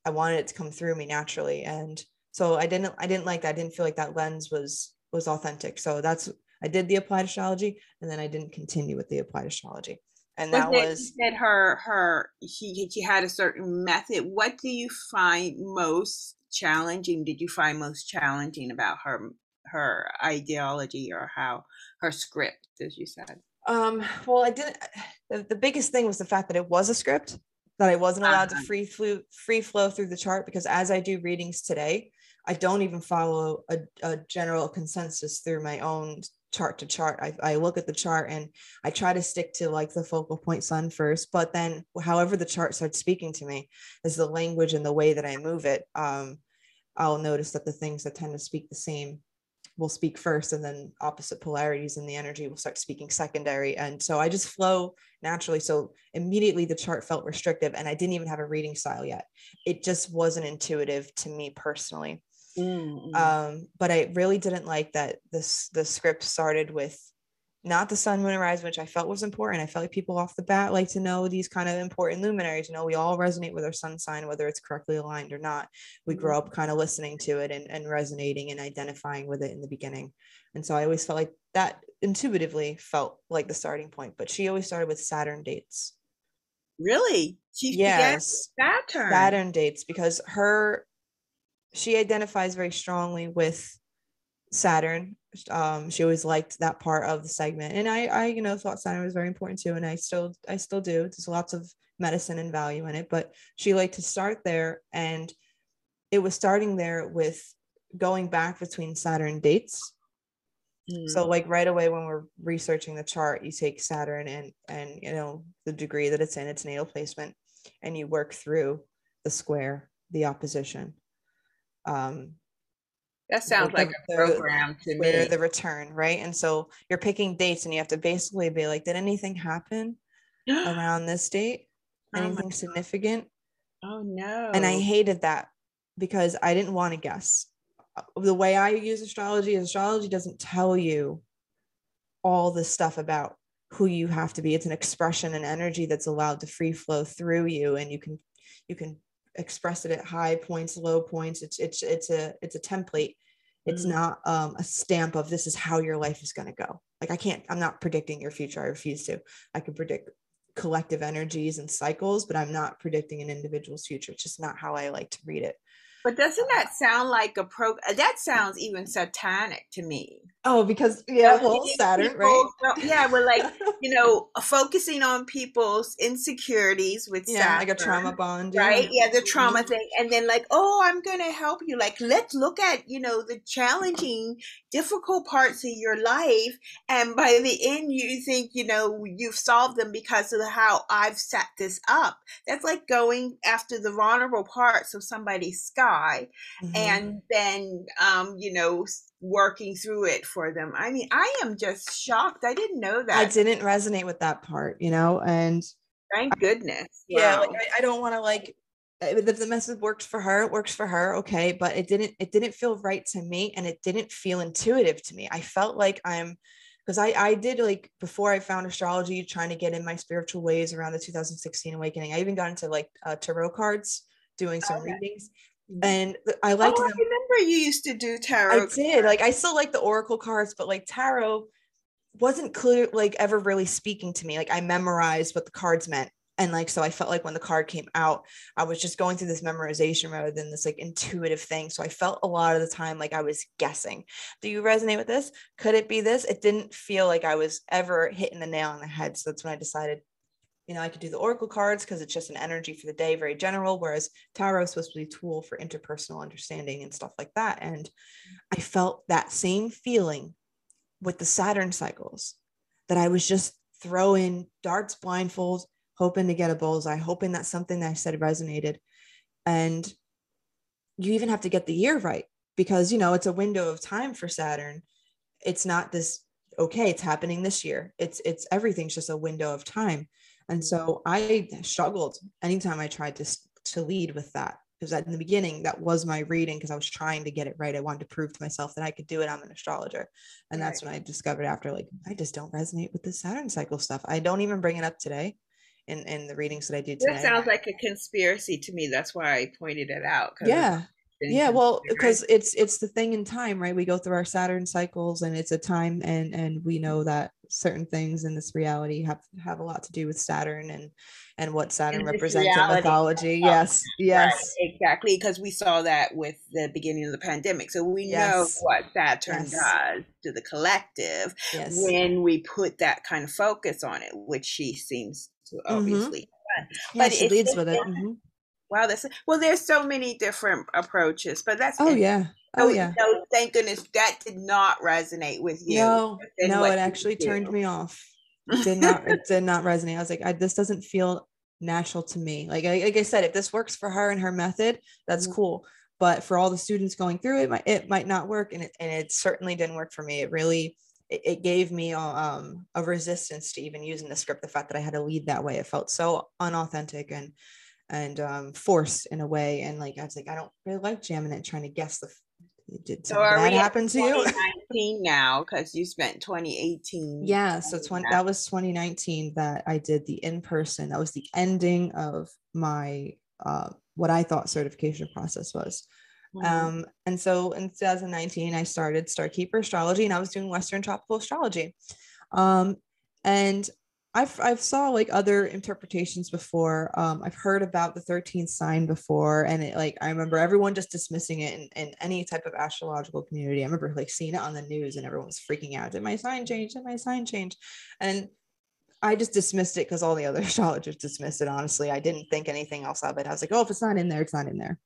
I wanted it to come through me naturally. And so I didn't I didn't like that. I didn't feel like that lens was was authentic. So that's I did the applied astrology and then I didn't continue with the applied astrology and that was, was said her her she she had a certain method. What do you find most challenging? Did you find most challenging about her her ideology or how her script as you said? Um well i didn't the, the biggest thing was the fact that it was a script that i wasn't allowed uh-huh. to free flew free flow through the chart because as i do readings today i don't even follow a, a general consensus through my own chart to chart. I, I look at the chart and I try to stick to like the focal point sun first, but then however the chart starts speaking to me is the language and the way that I move it. Um, I'll notice that the things that tend to speak the same will speak first and then opposite polarities in the energy will start speaking secondary. And so I just flow naturally. So immediately the chart felt restrictive and I didn't even have a reading style yet. It just wasn't intuitive to me personally. Mm-hmm. Um, but I really didn't like that this the script started with not the sun, moon, and rise, which I felt was important. I felt like people off the bat like to know these kind of important luminaries. You know, we all resonate with our sun sign, whether it's correctly aligned or not. We grow mm-hmm. up kind of listening to it and, and resonating and identifying with it in the beginning. And so I always felt like that intuitively felt like the starting point. But she always started with Saturn dates. Really? She yes, Saturn. Saturn dates because her she identifies very strongly with Saturn. Um, she always liked that part of the segment, and I, I, you know, thought Saturn was very important too, and I still, I still do. There's lots of medicine and value in it, but she liked to start there, and it was starting there with going back between Saturn dates. Mm. So, like right away when we're researching the chart, you take Saturn and and you know the degree that it's in, its natal placement, and you work through the square, the opposition um that sounds the, like a program to me. The return, right? And so you're picking dates, and you have to basically be like, did anything happen around this date? Oh anything oh significant? Oh no! And I hated that because I didn't want to guess. Uh, the way I use astrology is astrology doesn't tell you all the stuff about who you have to be. It's an expression and energy that's allowed to free flow through you, and you can you can express it at high points, low points. It's it's it's a it's a template. It's mm-hmm. not um, a stamp of this is how your life is going to go. Like I can't. I'm not predicting your future. I refuse to. I can predict collective energies and cycles, but I'm not predicting an individual's future. It's just not how I like to read it. But doesn't that sound like a pro? That sounds even satanic to me. Oh, because yeah, well, Saturn, right? Yeah, we're like, you know, focusing on people's insecurities with yeah, Saturn, like a trauma bond, right? Yeah, the Mhm. trauma thing, and then like, oh, I'm gonna help you. Like, let's look at you know the challenging, difficult parts of your life, and by the end, you think you know you've solved them because of how I've set this up. That's like going after the vulnerable parts of somebody's sky Mhm. and then um you know working through it for them i mean i am just shocked i didn't know that I didn't resonate with that part, you know, and thank goodness yeah, Wow. like I, I don't want to like uh, if the message works for her, it works for her, okay, but it didn't it didn't feel right to me and it didn't feel intuitive to me. I felt like I'm because I I did like before I found astrology, trying to get in my spiritual ways around the 2016 awakening. I even got into like uh, tarot cards, doing some Okay. readings, Mhm. Mm-hmm. and I oh, liked oh, I remember you used to do tarot I did. Like I still like the oracle cards, but like tarot wasn't clear like ever really speaking to me. Like I memorized what the cards meant. And like so I felt like when the card came out, I was just going through this memorization rather than this like intuitive thing. So I felt a lot of the time like I was guessing. Do you resonate with this? Could it be this? It didn't feel like I was ever hitting the nail on the head. So that's when I decided, you know, I could do the oracle cards because it's just an energy for the day, very general, whereas tarot is supposed to be a tool for interpersonal understanding and stuff like that. And I felt that same feeling with the Saturn cycles that I was just throwing darts blindfold, hoping to get a bullseye, hoping that something that I said resonated. And you even have to get the year right because, you know, it's a window of time for Saturn. It's not this, okay, it's happening this year. It's, it's everything's just a window of time. And so I struggled anytime I tried to, to lead with that because in the beginning that was my reading because I was trying to get it right. I wanted to prove to myself that I could do it. I'm an astrologer. And that's when I discovered after like I just don't resonate with the Saturn cycle stuff. I don't even bring it up today in, in the readings that I do today. that sounds like a conspiracy to me that's why i pointed it out. yeah. Yeah, well, because it's it's the thing in time, right? We go through our Saturn cycles and it's a time and and we know that certain things in this reality have have a lot to do with Saturn and and what Saturn represents in mythology. Oh, Yes. Yes. Right, exactly, because we saw that with the beginning of the pandemic. So we know Yes. what Saturn Yes. does to the collective Yes. when we put that kind of focus on it, which she seems to Mhm. obviously. Yeah, but she leads with it. different. Wow, that's well. There's so many different approaches, but that's Oh yeah. Oh so, yeah. No, thank goodness that did not resonate with you. No, no, what it actually turned me off. It did not, it did not resonate. I was like, I, this doesn't feel natural to me. Like, I, like I said, if this works for her and her method, that's Mhm. cool. But for all the students going through it, might, it might not work, and it and it certainly didn't work for me. It really, it, it gave me a, um a resistance to even using the script. The fact that I had to lead that way, it felt so unauthentic and and um forced in a way. And like I was like, I don't really like jamming it, trying to guess the. Did So are bad we happen to you? 2019 now? Because you spent 2018. Yeah, so 20 that. was 2019 that I did the in-person. That was the ending of my uh what I thought certification process was. Mhm. Um and so in 2019 I started Starkeeper Astrology and I was doing Western Tropical Astrology. Um and I've I've saw like other interpretations before. Um I've heard about the 13th sign before and it like I remember everyone just dismissing it in, in any type of astrological community. I remember like seeing it on the news and everyone was freaking out. Did my sign change? Did my sign change? And I just dismissed it because all the other astrologers dismissed it. Honestly, I didn't think anything else of it. I was like, oh, if it's not in there, it's not in there.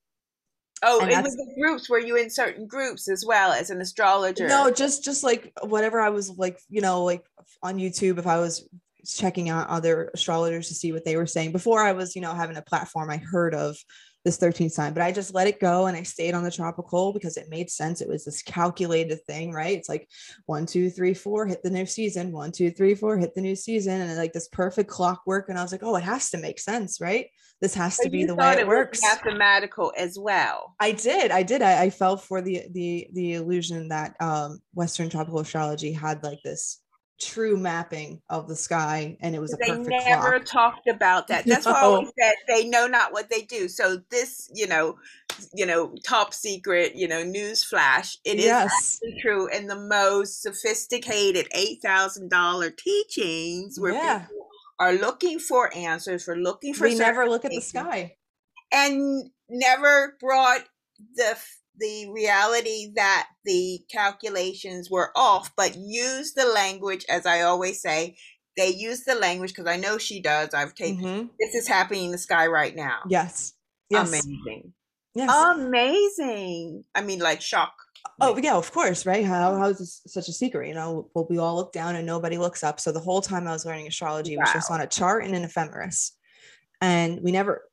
oh, and it was the groups. Were you in certain groups as well as an astrologer? No, just just like whatever I was like, you know, like on YouTube, if I was checking out other astrologers to see what they were saying before I was, you know, having a platform, I heard of this 13th sign, but I just let it go and I stayed on the tropical because it made sense. It was this calculated thing, right? It's like one, two, three, four, hit the new season, one, two, three, four, hit the new season, and like this perfect clockwork. And I was like, oh, it has to make sense, right? This has So to be the way it was works. Mathematical as well. I did. I did. I, I fell for the the the illusion that um Western tropical astrology had like this true mapping of the sky and it was a They never clock. talked about that. That's why I always said they know not what they do. So this, you know, you know, top secret, you know, news flash. It is yes. actually true in the most sophisticated eight thousand dollar teachings where Yeah. people are looking for answers, for looking for We never look at the sky. and never brought the the reality that the calculations were off, but use the language, as I always say, they use the language because I know she does. I've taken mm-hmm. this is happening in the sky right now. Yes. Yes. Amazing. Yes. Amazing. I mean, like shock. Oh yeah, of course, right? How how is this such a secret? You know, well, we all look down and nobody looks up. So the whole time I was learning astrology wow. was just on a chart and an ephemeris, and we never.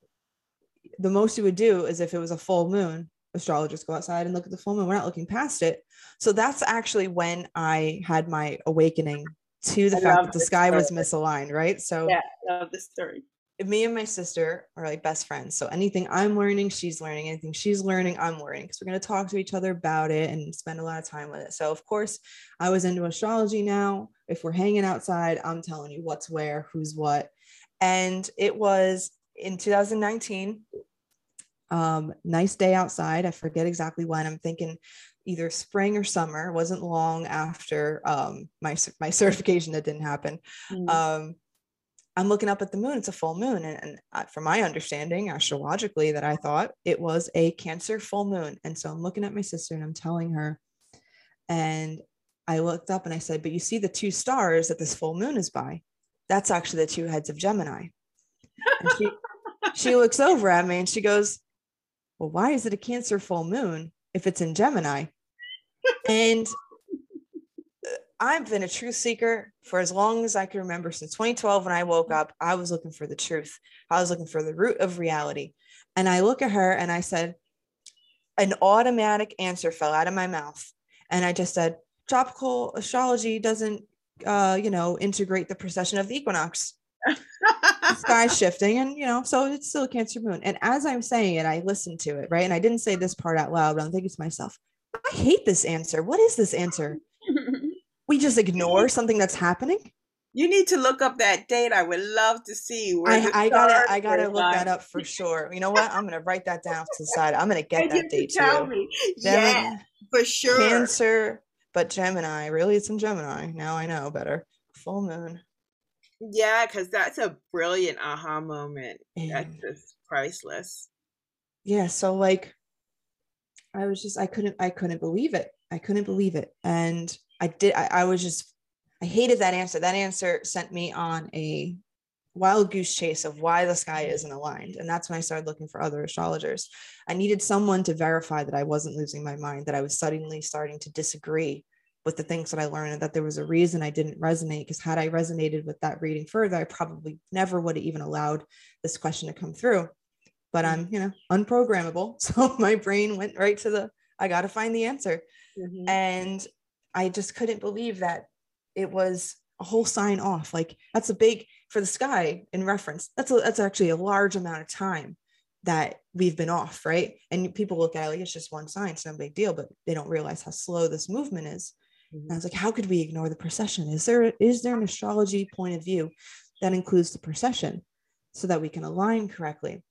The most you would do is if it was a full moon, astrologers go outside and look at the full moon. We're not looking past it. So that's actually when I had my awakening to the I fact that the sky story. was misaligned, right? So yeah, I love this story. Me and my sister are like best friends. So anything I'm learning, she's learning. Anything she's learning, I'm learning because we're going to talk to each other about it and spend a lot of time with it. So, of course, I was into astrology now. If we're hanging outside, I'm telling you what's where, who's what. And it was in 2019 um, nice day outside. I forget exactly when. I'm thinking either spring or summer. It wasn't long after um, my my certification that didn't happen. Mm. Um, I'm looking up at the moon. It's a full moon, and, and from my understanding, astrologically, that I thought it was a Cancer full moon. And so I'm looking at my sister and I'm telling her, and I looked up and I said, "But you see the two stars that this full moon is by? That's actually the two heads of Gemini." And she she looks over at me and she goes, well, why is it a Cancer full moon if it's in Gemini? and uh, I've been a truth seeker for as long as I can remember. Since 2012, when I woke up, I was looking for the truth. I was looking for the root of reality. And I look at her and I said, an automatic answer fell out of my mouth. And I just said, tropical astrology doesn't, uh, you know, integrate the precession of the equinox sky's shifting and you know so it's still a cancer moon. And as i'm saying it i listened to it right? And i didn't say this part out loud but i'm thinking to myself i hate this answer. What is this answer? We just ignore something that's happening? You need to look up that date. I would love to see I, I, gotta i gotta look that up for sure. You know what? I'm gonna write that down to the side. I'm gonna get that date tell too. me. Yeah for sure. Cancer but gemini. Really it's in gemini. Now i know better. Full moon yeah, because that's a brilliant aha moment. And that's just priceless. Yeah. So like I was just I couldn't I couldn't believe it. I couldn't believe it. And I did I, I was just I hated that answer. That answer sent me on a wild goose chase of why the sky isn't aligned. And that's when I started looking for other astrologers. I needed someone to verify that I wasn't losing my mind, that I was suddenly starting to disagree with the things that I learned and that there was a reason I didn't resonate. Because had I resonated with that reading further, I probably never would have even allowed this question to come through. But I'm, you know, unprogrammable. So my brain went right to the, I got to find the answer. Mm-hmm. And I just couldn't believe that it was a whole sign off. Like that's a big for the sky in reference. That's a, that's actually a large amount of time that we've been off, right? And people look at it like it's just one sign, it's no big deal, but they don't realize how slow this movement is. Mm-hmm. I was like, how could we ignore the precession? Is there is there an astrology point of view that includes the precession so that we can align correctly?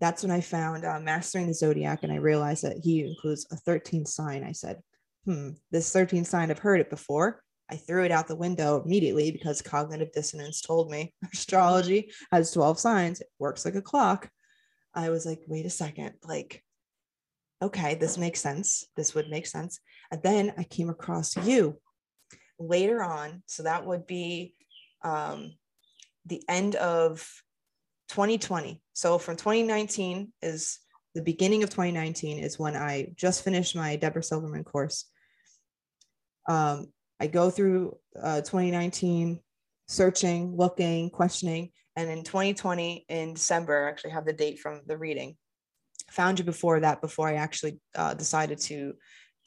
That's when I found uh, Mastering the Zodiac, and I realized that he includes a 13th sign. I said, hmm, this 13th sign, I've heard it before. I threw it out the window immediately because cognitive dissonance told me astrology has 12 signs, it works like a clock. I was like, wait a second, like, okay, this makes sense. This would make sense. And then I came across you later on. So that would be um, the end of 2020. So from 2019 is the beginning of 2019 is when I just finished my Debra Silverman course. Um, I go through uh, 2019 searching, looking, questioning. And in 2020, in December, I actually have the date from the reading. Found you before that, before I actually uh, decided to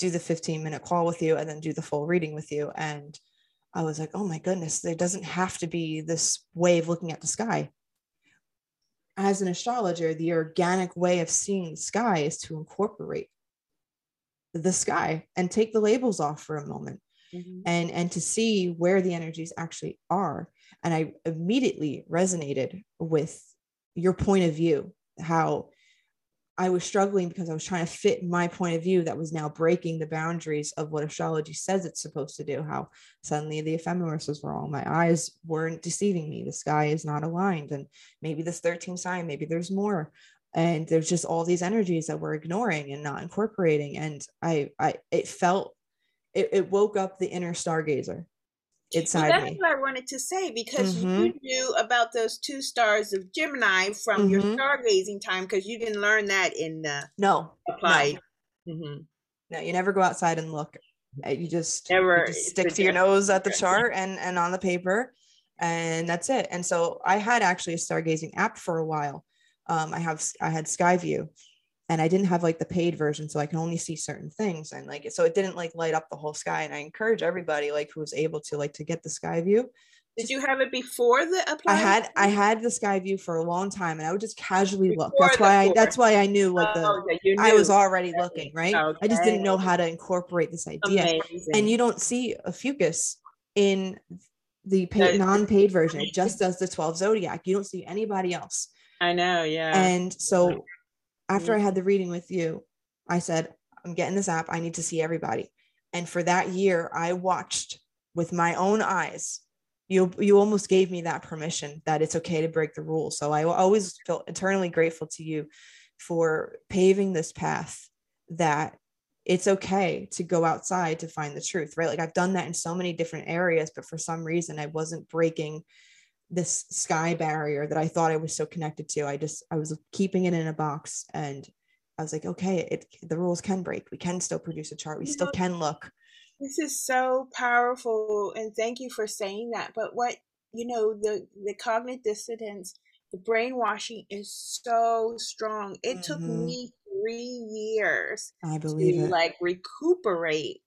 do the 15 minute call with you and then do the full reading with you. And I was like, oh my goodness, there doesn't have to be this way of looking at the sky. As an astrologer, the organic way of seeing the sky is to incorporate the sky and take the labels off for a moment mm-hmm. and and to see where the energies actually are and i immediately resonated with your point of view how I was struggling because I was trying to fit my point of view that was now breaking the boundaries of what astrology says it's supposed to do. How suddenly the ephemeris was wrong. My eyes weren't deceiving me. The sky is not aligned. And maybe this 13 sign, maybe there's more. and there's just all these energies that we're ignoring and not incorporating and i i it felt it, it woke up the inner stargazer inside well, that's me what i wanted to say because mm-hmm. you knew about those two stars of gemini from mm-hmm. your stargazing time because you didn't learn that in the no. Applied. No. Mm-hmm. no you never go outside and look. Uh, you just, never, you just stick to your nose at the chart and and on the paper and that's it. And so i had actually a stargazing app for a while. Um, I have I had Skyview, and I didn't have like the paid version, so I can only see certain things, and like so it didn't like light up the whole sky. And I encourage everybody like who was able to like to get the sky view. Did you have it before the apply? I had I had the sky view for a long time, and I would just casually before look. That's why I that's why I knew what the oh, yeah, I was already looking right. Okay. I just didn't know how to incorporate this idea. Amazing. And you don't see Ophiuchus in the paid, non-paid version. It just does the 12 zodiac. You don't see anybody else. I know, yeah. And so after I had the reading with you, I said, I'm getting this app. I need to see everybody. And for that year, I watched with my own eyes. You you almost gave me that permission that it's okay to break the rules. So I always feel eternally grateful to you for paving this path that it's okay to go outside to find the truth, right? Like I've done that in so many different areas, but for some reason I wasn't breaking this sky barrier that I thought I was so connected to. I just I was keeping it in a box and I was like, okay, it the rules can break. We can still produce a chart. We you still know, can look. This is so powerful and thank you for saying that. But what you know, the the cognitive dissonance, the brainwashing is so strong. It mm-hmm. took me three years I believe to it. like recuperate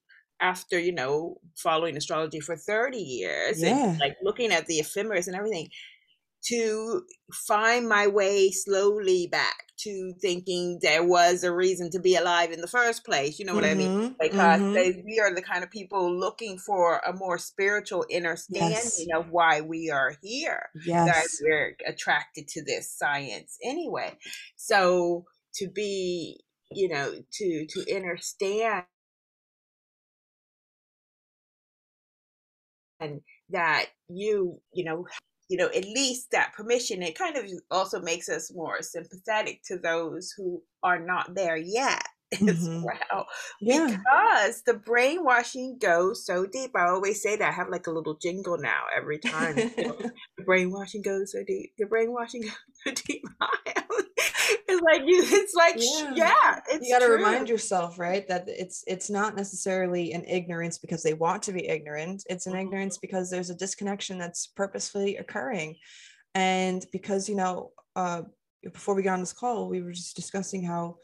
after you know following astrology for 30 years yeah. and like looking at the ephemeris and everything to find my way slowly back to thinking there was a reason to be alive in the first place. You know what mm-hmm, I mean? Mm-hmm, because mm-hmm. they, we are the kind of people looking for a more spiritual understanding yes. of why we are here. Yes. That we're attracted to this science anyway. So to be, you know, to to understand and that you you know you know at least that permission it kind of also makes us more sympathetic to those who are not there yet mm-hmm. well yeah. because the brainwashing goes so deep i always say that i have like a little jingle now every time you know, the brainwashing goes so deep the brainwashing goes so deep it's like you it's like yeah, yeah it's you got to remind yourself right that it's it's not necessarily an ignorance because they want to be ignorant it's an mm-hmm. ignorance because there's a disconnection that's purposefully occurring and because you know uh before we got on this call we were just discussing how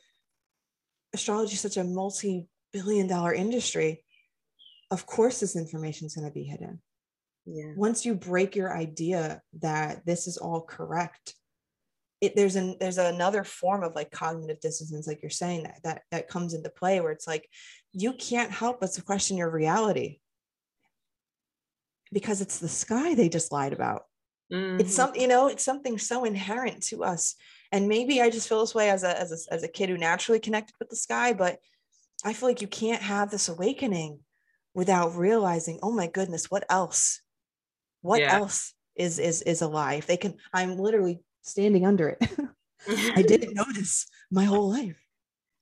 astrology is such a multi-billion dollar industry of course this information is going to be hidden yeah. once you break your idea that this is all correct it, there's an there's another form of like cognitive dissonance like you're saying that that that comes into play where it's like you can't help but to question your reality because it's the sky they just lied about mm-hmm. it's some you know it's something so inherent to us and maybe i just feel this way as a, as a as a kid who naturally connected with the sky but i feel like you can't have this awakening without realizing oh my goodness what else what yeah. else is is is alive they can i'm literally standing under it. I didn't notice my whole life.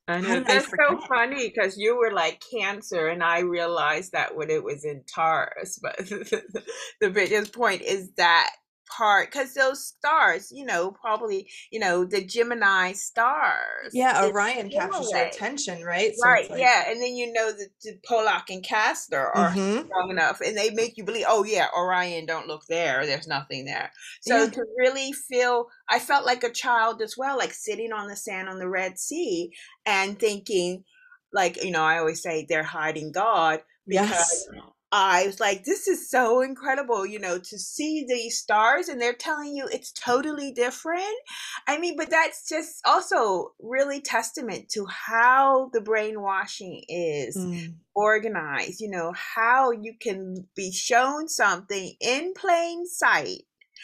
I know that's so funny because you were like Cancer, and I realized that when it was in Taurus. But the biggest point is that part because those stars, you know, probably, you know, the Gemini stars. Yeah, Orion captures your attention, right? So right. Like... Yeah, and then you know that the Pollux and Castor are mm-hmm. strong enough, and they make you believe, oh yeah, Orion, don't look there. There's nothing there. So yeah. to really feel, I felt like a child as well, like sitting on the sand on the Red Sea and thinking, like you know, I always say they're hiding God because. Yes I was like, this is so incredible, you know, to see these stars and they're telling you it's totally different. I mean, but that's just also really testament to how the brainwashing is mm. organized, you know, how you can be shown something in plain sight.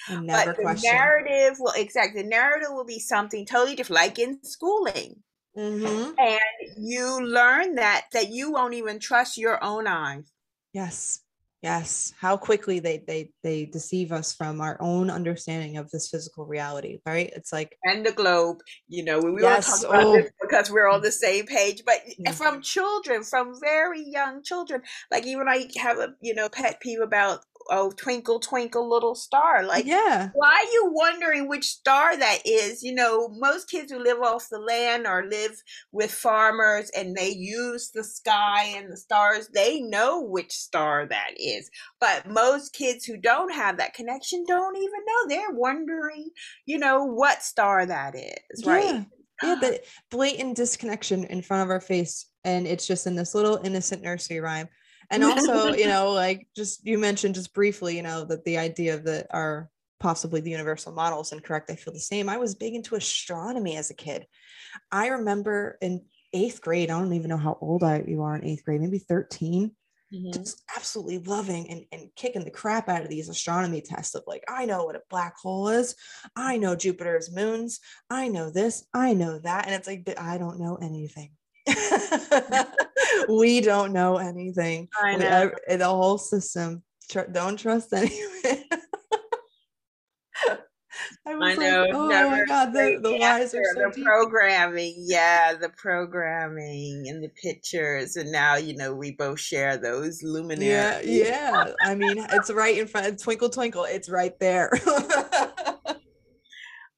But the question. narrative will exactly the narrative will be something totally different, like in schooling. Mm-hmm. And you learn that that you won't even trust your own eyes Yes. Yes, how quickly they they they deceive us from our own understanding of this physical reality, right? It's like and the globe, you know, we yes, were talking about oh. this because we're on the same page. But Yeah. from children, from very young children, like even I have a you know pet peeve about oh twinkle twinkle little star, like yeah, why are you wondering which star that is? You know, most kids who live off the land or live with farmers and they use the sky and the stars, they know which star that is. But most kids who don't have that connection don't even know. They're wondering, you know, what star that is, right? yeah, yeah. The blatant disconnection in front of our face, and it's just in this little innocent nursery rhyme. And also, you know, like just you mentioned just briefly, you know, that the idea that are possibly the universal models and correct. I feel the same. I was big into astronomy as a kid. I remember in eighth grade. I don't even know how old I you are in eighth grade, maybe 13 Mhm. just absolutely loving and, and kicking the crap out of these astronomy tests of like, I know what a black hole is. I know Jupiter's moons. I know this. I know that. And it's like, I don't know anything. we don't know anything. I know. ev- the whole system. Tr- don't trust anyone. I was I know. like, oh my God, the, the lies are so the deep. programming, yeah, the programming and the pictures, and now you know we both share those Yeah, luminaries. yeah. I mean, it's right in front. Of Twinkle, twinkle. It's right there.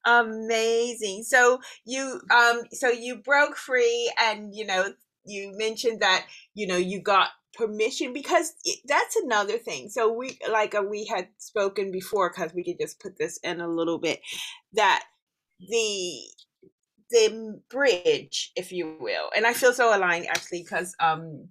Amazing. So you um so you broke free and you know you mentioned that you know you got permission because that's another thing. So we like uh, we had spoken before cuz we could just put this in a little bit that the the bridge if you will. And I feel so aligned actually cuz um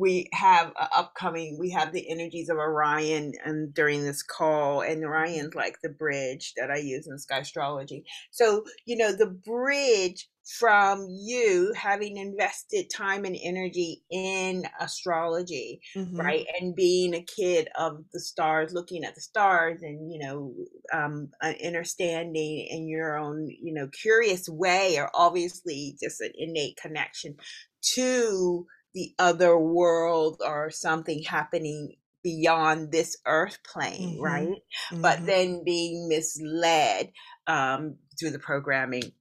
we have a upcoming we have the energies of orion and during this call and orion's like the bridge that i use in sky astrology so you know the bridge from you having invested time and energy in astrology Mhm. right and being a kid of the stars looking at the stars and you know um uh, understanding in your own you know curious way or obviously just an innate connection to the other world or something happening beyond this earth plane Mhm. right but Mhm. then being misled um through the programming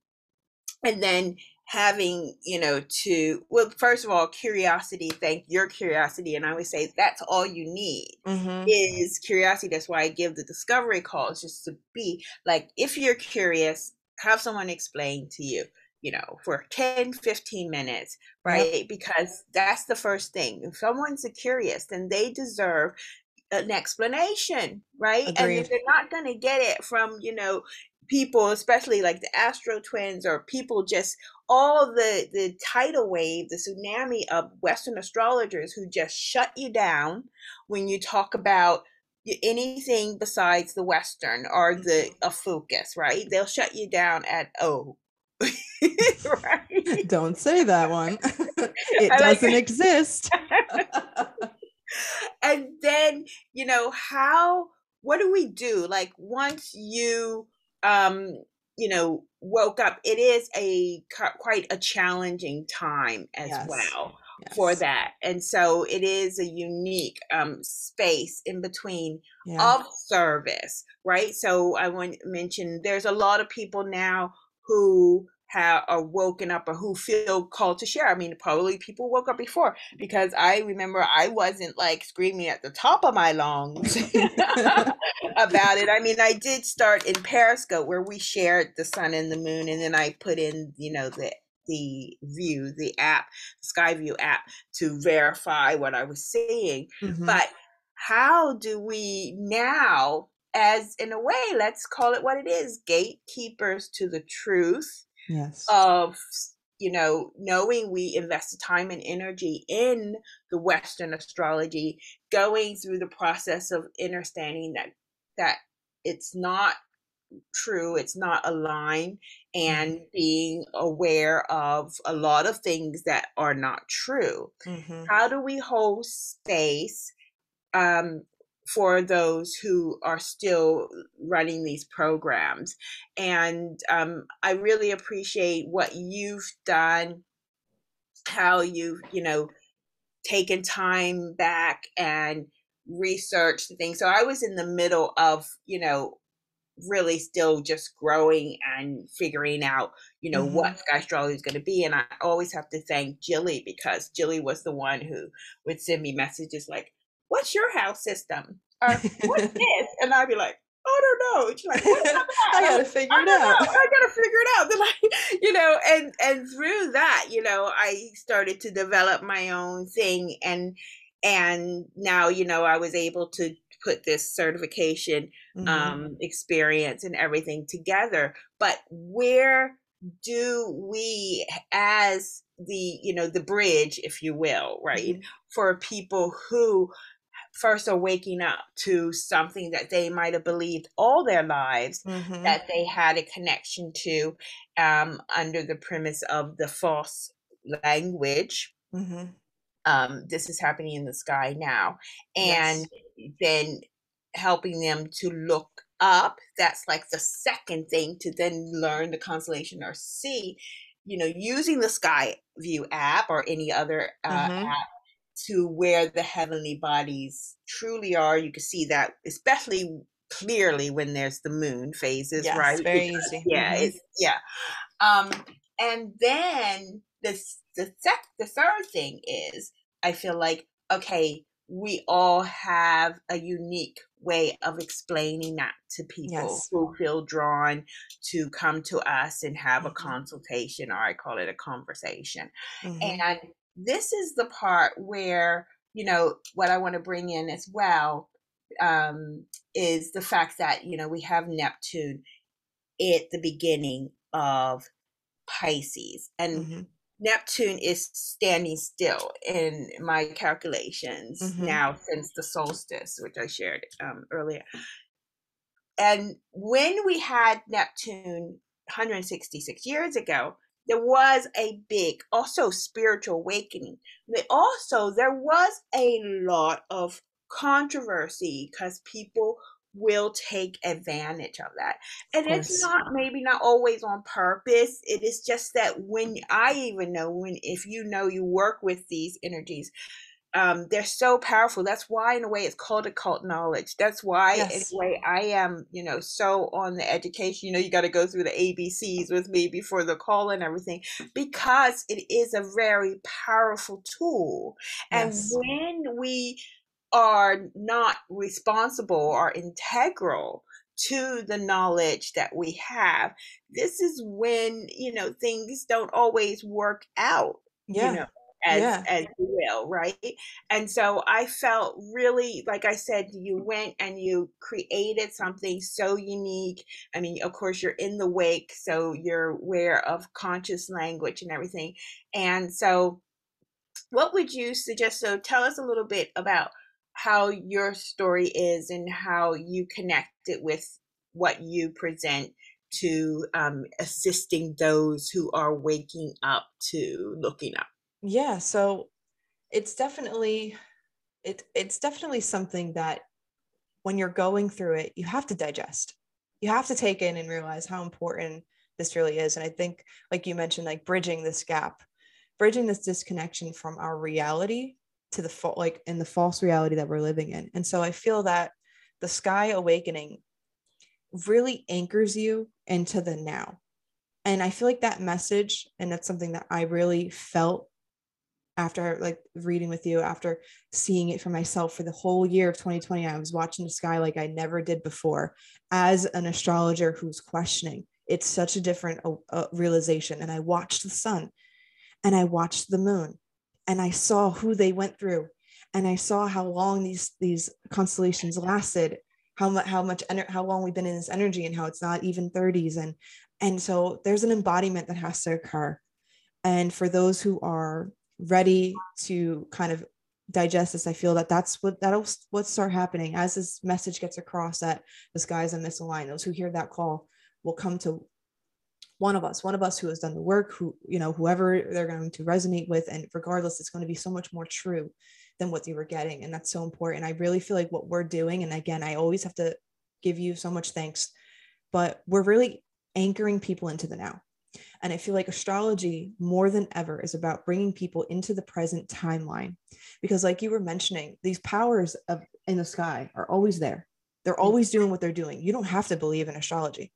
and then having you know to well first of all curiosity thank your curiosity and i always say that's all you need Mhm. is curiosity that's why i give the discovery calls just to be like if you're curious have someone explain to you you know for 10 15 minutes Yep. right? Because that's the first thing. If someone's curious then they deserve an explanation right? And if they're not going to get it from you know people especially like the astro twins or people just all the the tidal wave the tsunami of western astrologers who just shut you down when you talk about anything besides the western or the mm-hmm. Ophiuchus right? They'll shut you down at oh right Don't say that one. it I doesn't exist. and then you know how what do we do like once you um you know woke up it is a quite a challenging time as Yes. well for that and so it is a unique um space in between Yeah. of service, right? So I want to mention there's a lot of people now who have are woken up or who feel called to share. I mean, probably people woke up before because I remember I wasn't like screaming at the top of my lungs about it. I mean, I did start in Periscope where we shared the sun and the moon, and then I put in, you know, the the view, the app, Skyview app to verify what I was seeing Mhm. but how do we now as in a way let's call it what it is gatekeepers to the truth yes. of you know knowing we invested time and energy in the western astrology going through the process of understanding that that it's not true it's not aligned and being aware of a lot of things that are not true Mhm. how do we hold space um, for those who are still running these programs and um, i really appreciate what you've done how you've you know taken time back and researched the thing. So I was in the middle of, you know, really still just growing and figuring out, you know, mm-hmm. what Sky Astrology is going to be. And I always have to thank Jilly because Jilly was the one who would send me messages like, What's your house system? Or what's this? And I'd be like, I don't know. She's like, I gotta figure it out. Know. I gotta figure it out. Then like, you know, and and through that, you know, I started to develop my own thing, and and now, you know, I was able to put this certification mm-hmm. um, experience and everything together. But where do we, as the you know the bridge, if you will, right, mm-hmm. for people who first are waking up to something that they might have believed all their lives mm-hmm. that they had a connection to um, under the premise of the false language. Mm-hmm. Um, this is happening in the sky now. And yes. then helping them to look up. That's like the second thing to then learn the constellation or see, you know, using the Sky View app or any other uh, mm-hmm. app to where the heavenly bodies truly are. You can see that, especially clearly when there's the moon phases, yes, right? Very because, easy. Yeah, mm-hmm. it's yeah. Um, and then the the sec the third thing is I feel like okay, we all have a unique way of explaining that to people yes. who feel drawn to come to us and have mm-hmm. a consultation or I call it a conversation. Mm-hmm. And this is the part where you know what i want to bring in as well um, is the fact that you know we have neptune at the beginning of pisces and mm-hmm. neptune is standing still in my calculations mm-hmm. now since the solstice which i shared um, earlier and when we had neptune 166 years ago there was a big also spiritual awakening. But also there was a lot of controversy because people will take advantage of that. And of it's not maybe not always on purpose. It is just that when i even know when if you know you work with these energies um, they're so powerful. That's why, in a way, it's called occult knowledge. That's why, yes. in a way, I am, you know, so on the education. You know, you got to go through the ABCs with me before the call and everything, because it is a very powerful tool. Yes. And when we are not responsible or integral to the knowledge that we have, this is when, you know, things don't always work out. Yeah. You know? As yeah. as you will right? And so i felt really like i said you went and you created something so unique. I mean of course you're in the wake so you're aware of conscious language and everything. And so what would you suggest? So tell us a little bit about how your story is and how you connect it with what you present to um, assisting those who are waking up to looking up yeah so it's definitely it it's definitely something that when you're going through it you have to digest. You have to take in and realize how important this really is. And i think like you mentioned like bridging this gap bridging this disconnection from our reality to the fa- like in the false reality that we're living in. And so i feel that the sky awakening really anchors you into the now. And i feel like that message and that's something that i really felt after like reading with you after seeing it for myself for the whole year of 2020 i was watching the sky like i never did before as an astrologer who's questioning. It's such a different uh, uh, realization. And i watched the sun and i watched the moon and i saw who they went through and i saw how long these these constellations lasted how much how much ener- how long we've been in this energy and how it's not even 30s and and so there's an embodiment that has to occur. And for those who are ready to kind of digest this i feel that that's what that'll what start happening as this message gets across that the skies are misaligned those who hear that call will come to one of us one of us who has done the work who you know whoever they're going to resonate with. And regardless it's going to be so much more true than what they were getting. And that's so important. I really feel like what we're doing and again i always have to give you so much thanks but we're really anchoring people into the now and I feel like astrology, more than ever, is about bringing people into the present timeline. Because, like you were mentioning, these powers of in the sky are always there. They're always doing what they're doing. You don't have to believe in astrology.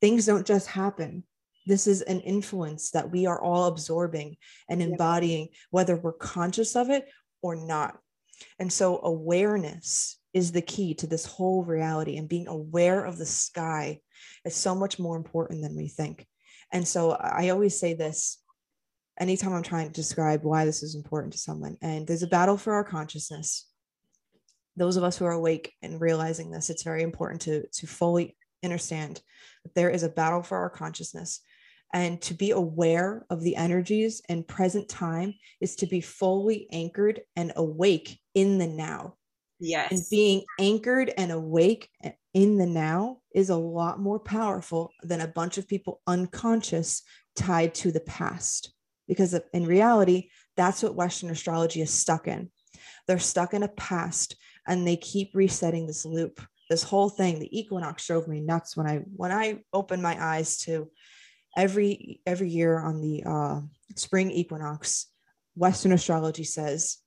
Things don't just happen. This is an influence that we are all absorbing and embodying, whether we're conscious of it or not. And so, awareness is the key to this whole reality, and being aware of the sky is so much more important than we think. And so, I always say this anytime I'm trying to describe why this is important to someone. And there's a battle for our consciousness. Those of us who are awake and realizing this, it's very important to, to fully understand that there is a battle for our consciousness. And to be aware of the energies and present time is to be fully anchored and awake in the now. Yes. And being anchored and awake in the now is a lot more powerful than a bunch of people unconscious tied to the past because in reality, that's what Western astrology is stuck in. They're stuck in a past and they keep resetting this loop. This whole thing, the equinox drove me nuts when I when I opened my eyes to every every year on the uh, spring equinox. Western astrology says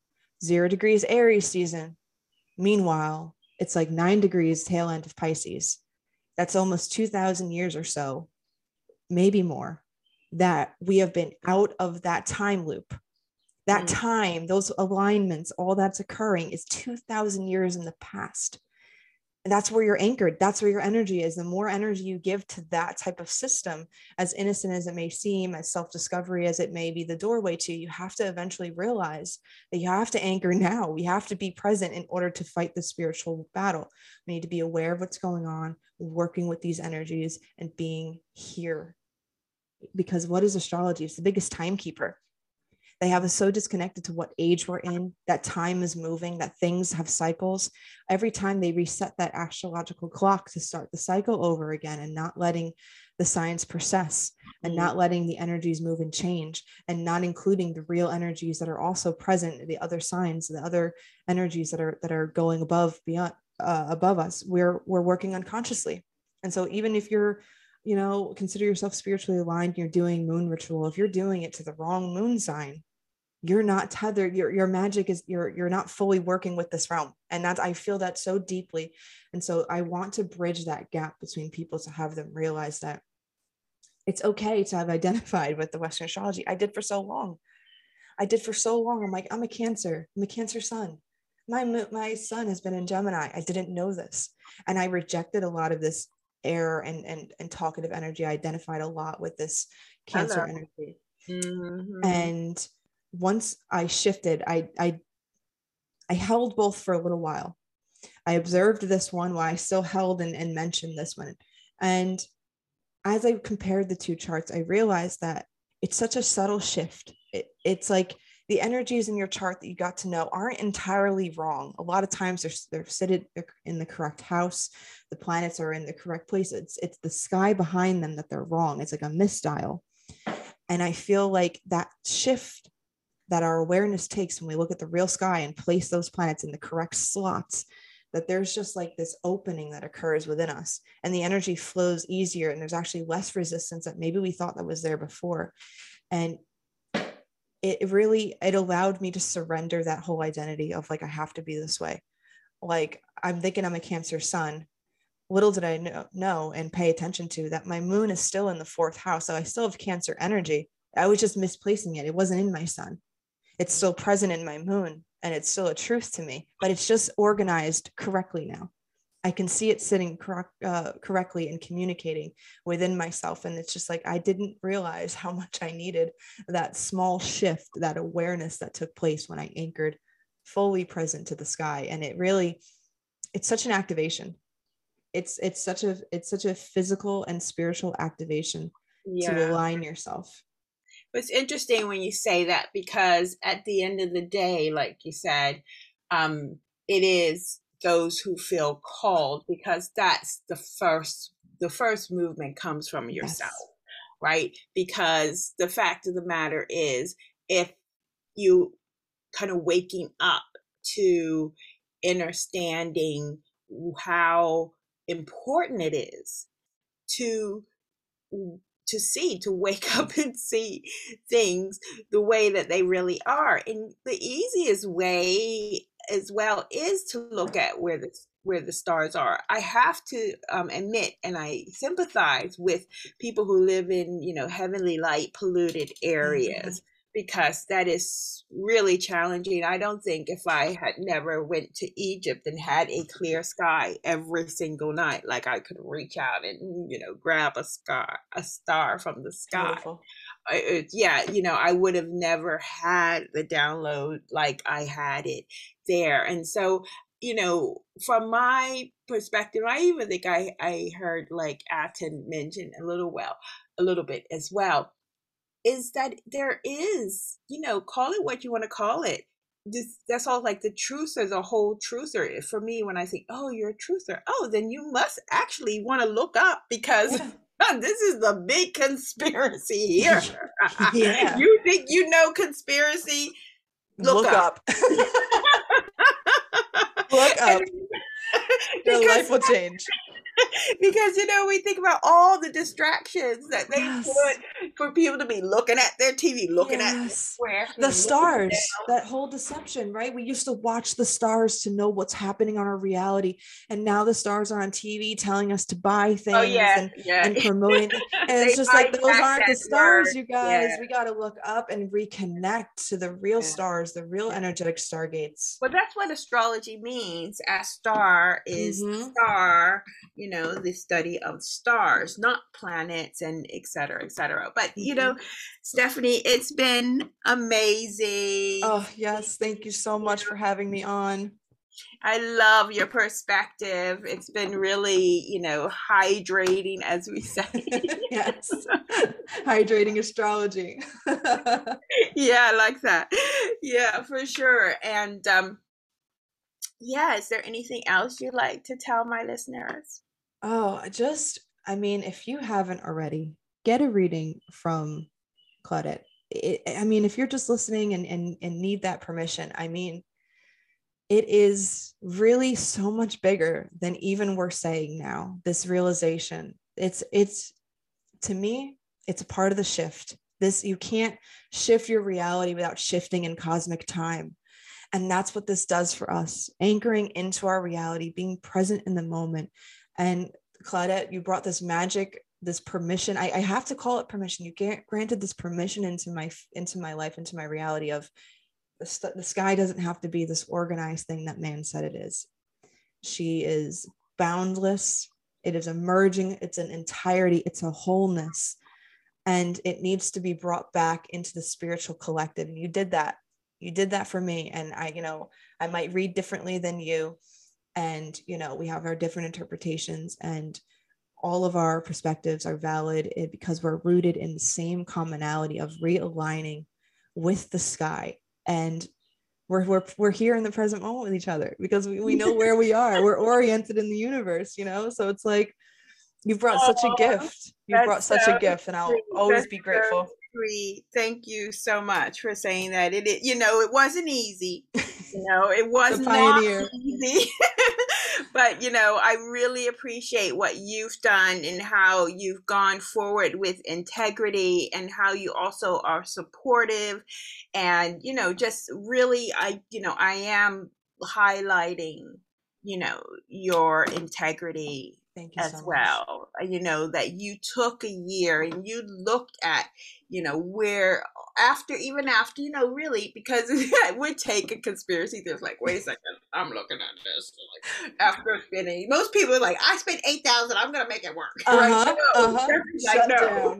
zero degrees Aries season. Meanwhile, it's like nine degrees tail end of Pisces. That's almost 2,000 years or so, maybe more that we have been out of that time loop. That mm. time, those alignments, all that's occurring is 2000 years in the past. That's where you're anchored. That's where your energy is. The more energy you give to that type of system, as innocent as it may seem, as self discovery as it may be the doorway to, you have to eventually realize that you have to anchor now. We have to be present in order to fight the spiritual battle. We need to be aware of what's going on, working with these energies, and being here because what is astrology? It's the biggest timekeeper. They have us so disconnected to what age we're in, that time is moving, that things have cycles. Every time they reset that astrological clock to start the cycle over again and not letting the science process and not mm-hmm. letting the energies move and change and not including the real energies that are also present the other signs the other energies that are that are going above beyond uh, above us we're we're working unconsciously and so even if you're you know, consider yourself spiritually aligned, you're doing moon ritual. If you're doing it to the wrong moon sign, you're not tethered. Your your magic is you're you're not fully working with this realm. And that's I feel that so deeply. And so I want to bridge that gap between people to have them realize that it's okay to have identified with the Western astrology. I did for so long. I did for so long. I'm like, I'm a Cancer. I'm a Cancer sun. My my son has been in Gemini. I didn't know this, and I rejected a lot of this air and and and talkative energy I identified a lot with this cancer energy. Mm-hmm. and once i shifted i i i held both for a little while. I observed this one while i still held and, and mentioned this one. And as i compared the two charts i realized that it's such a subtle shift. It, it's like the energies in your chart that you got to know aren't entirely wrong. A lot of times they're they're seated in the correct house. The planets are in the correct place. It's it's the sky behind them that they're wrong. It's like a misdial. And I feel like that shift that our awareness takes when we look at the real sky and place those planets in the correct slots, that there's just like this opening that occurs within us and the energy flows easier and there's actually less resistance that maybe we thought that was there before. And it really it allowed me to surrender that whole identity of like i have to be this way. Like i'm thinking i'm a cancer sun little did i know, know and pay attention to that my moon is still in the fourth house so i still have cancer energy. I was just misplacing it. It wasn't in my sun. It's still present in my moon and it's still a truth to me but it's just organized correctly now I can see it sitting correct, uh, correctly and communicating within myself. And it's just like I didn't realize how much I needed that small shift, that awareness that took place when I anchored fully present to the sky. And it really, it's such an activation. It's it's such a it's such a physical and spiritual activation yeah. to align yourself. It's interesting when you say that because at the end of the day, like you said, um, it is those who feel called because that's the first the first movement comes from yourself yes. right because the fact of the matter is if you kind of waking up to understanding how important it is to to see to wake up and see things the way that they really are and the easiest way as well is to look at where the where the stars are. I have to um, admit, and I sympathize with people who live in you know heavenly light polluted areas. Mm-hmm because that is really challenging. I don't think if I had never went to Egypt and had a clear sky every single night, like I could reach out and you know grab a star a star from the sky. It, uh, yeah, you know, I would have never had the download like I had it there, and so you know, from my perspective, I even think I I heard like Athen mention a little well, a little bit as well is that there is, you know, call it what you want to call it. This, that's all like the truther, the whole truther. Eh, for me, when I think, oh, you're a truther, oh, then you must actually want to look up because. This is the big conspiracy here. yeah. You think you know conspiracy? Look, look up. up. look up. Your life will change. because you know we think about all the distractions that they yes. put for people to be looking at their TV, looking yes. at where the stars. That whole deception, right? We used to watch the stars to know what's happening on our reality, and now the stars are on TV telling us to buy oh, things oh, yeah, and, yeah. and promoting. And it's just like those aren't the stars, word. you guys. Yeah. We got to look up and reconnect to the real stars, the real energetic stargates. Well, that's what astrology means. A star is mm-hmm. star. You you know the study of stars not planets and et cetera et cetera but you know mm-hmm. stephanie it's been amazing oh yes thank you so much for having me on I love your perspective. It's been really, you know, hydrating, as we say. yes, hydrating astrology. yeah, I like that. Yeah, for sure. And um, yeah, is there anything else you'd like to tell my listeners? Oh, just, I mean, if you haven't already, get a reading from Claudette. It, I mean, if you're just listening and, and, and need that permission, I mean, it is really so much bigger than even we're saying now. This realization, it's, it's, to me, it's a part of the shift. This, you can't shift your reality without shifting in cosmic time. And that's what this does for us anchoring into our reality, being present in the moment, and Claudette, you brought this magic, this permission. I, I have to call it permission. You granted this permission into my into my life, into my reality of the, the sky doesn't have to be this organized thing that man said it is. She is boundless. It is emerging. It's an entirety. It's a wholeness, and it needs to be brought back into the spiritual collective. And you did that. You did that for me. And I, you know, I might read differently than you and you know we have our different interpretations and all of our perspectives are valid eh, because we're rooted in the same commonality of realigning with the sky. And we're, we're, we're here in the present moment with each other because we, we know where we are. We're oriented in the universe you know? So it's like you've brought oh, such a gift. You've brought such so a gift and i'll sweet. always that's be grateful. so thank you so much for saying that. It, it you know it wasn't easy you know it was not easy. But you know i really appreciate what you've done and how you've gone forward with integrity and how you also are supportive. And you know just really i you know i am highlighting you know your integrity Thank you as so well. You know that you took a year and you looked at you know where after even after you know really because it would take a conspiracy there's like wait a second i'm looking at this like after spending most people are like i spent 8000 i'm gonna make it work uh-huh, right uh-huh. like no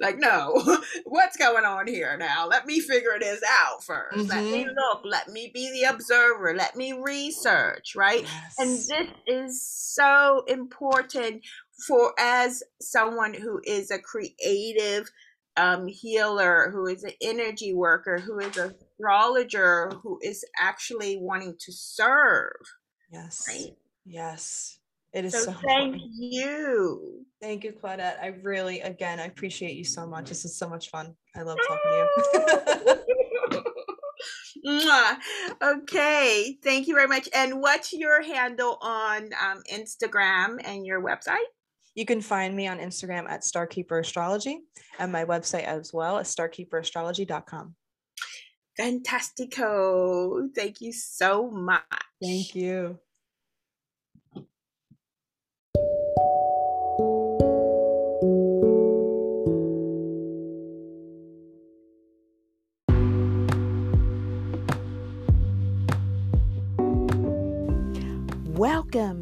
like no what's going on here now let me figure this out 1st mm-hmm. let me mm-hmm. look let me be the observer let me research right yes. and this is so important for as someone who is a creative um, healer, who is an energy worker, who is an astrologer, who is actually wanting to serve. Yes. Right? Yes. It is so, so thank you. Thank you, Claudette. I really, again, I appreciate you so much. This is so much fun. I love talking to you. okay. Thank you very much. And what's your handle on um, Instagram and your website? You can find me on Instagram at Starkeeper Astrology and my website as well at starkeeperastrology.com. Fantastico. Thank you so much. Thank you. Welcome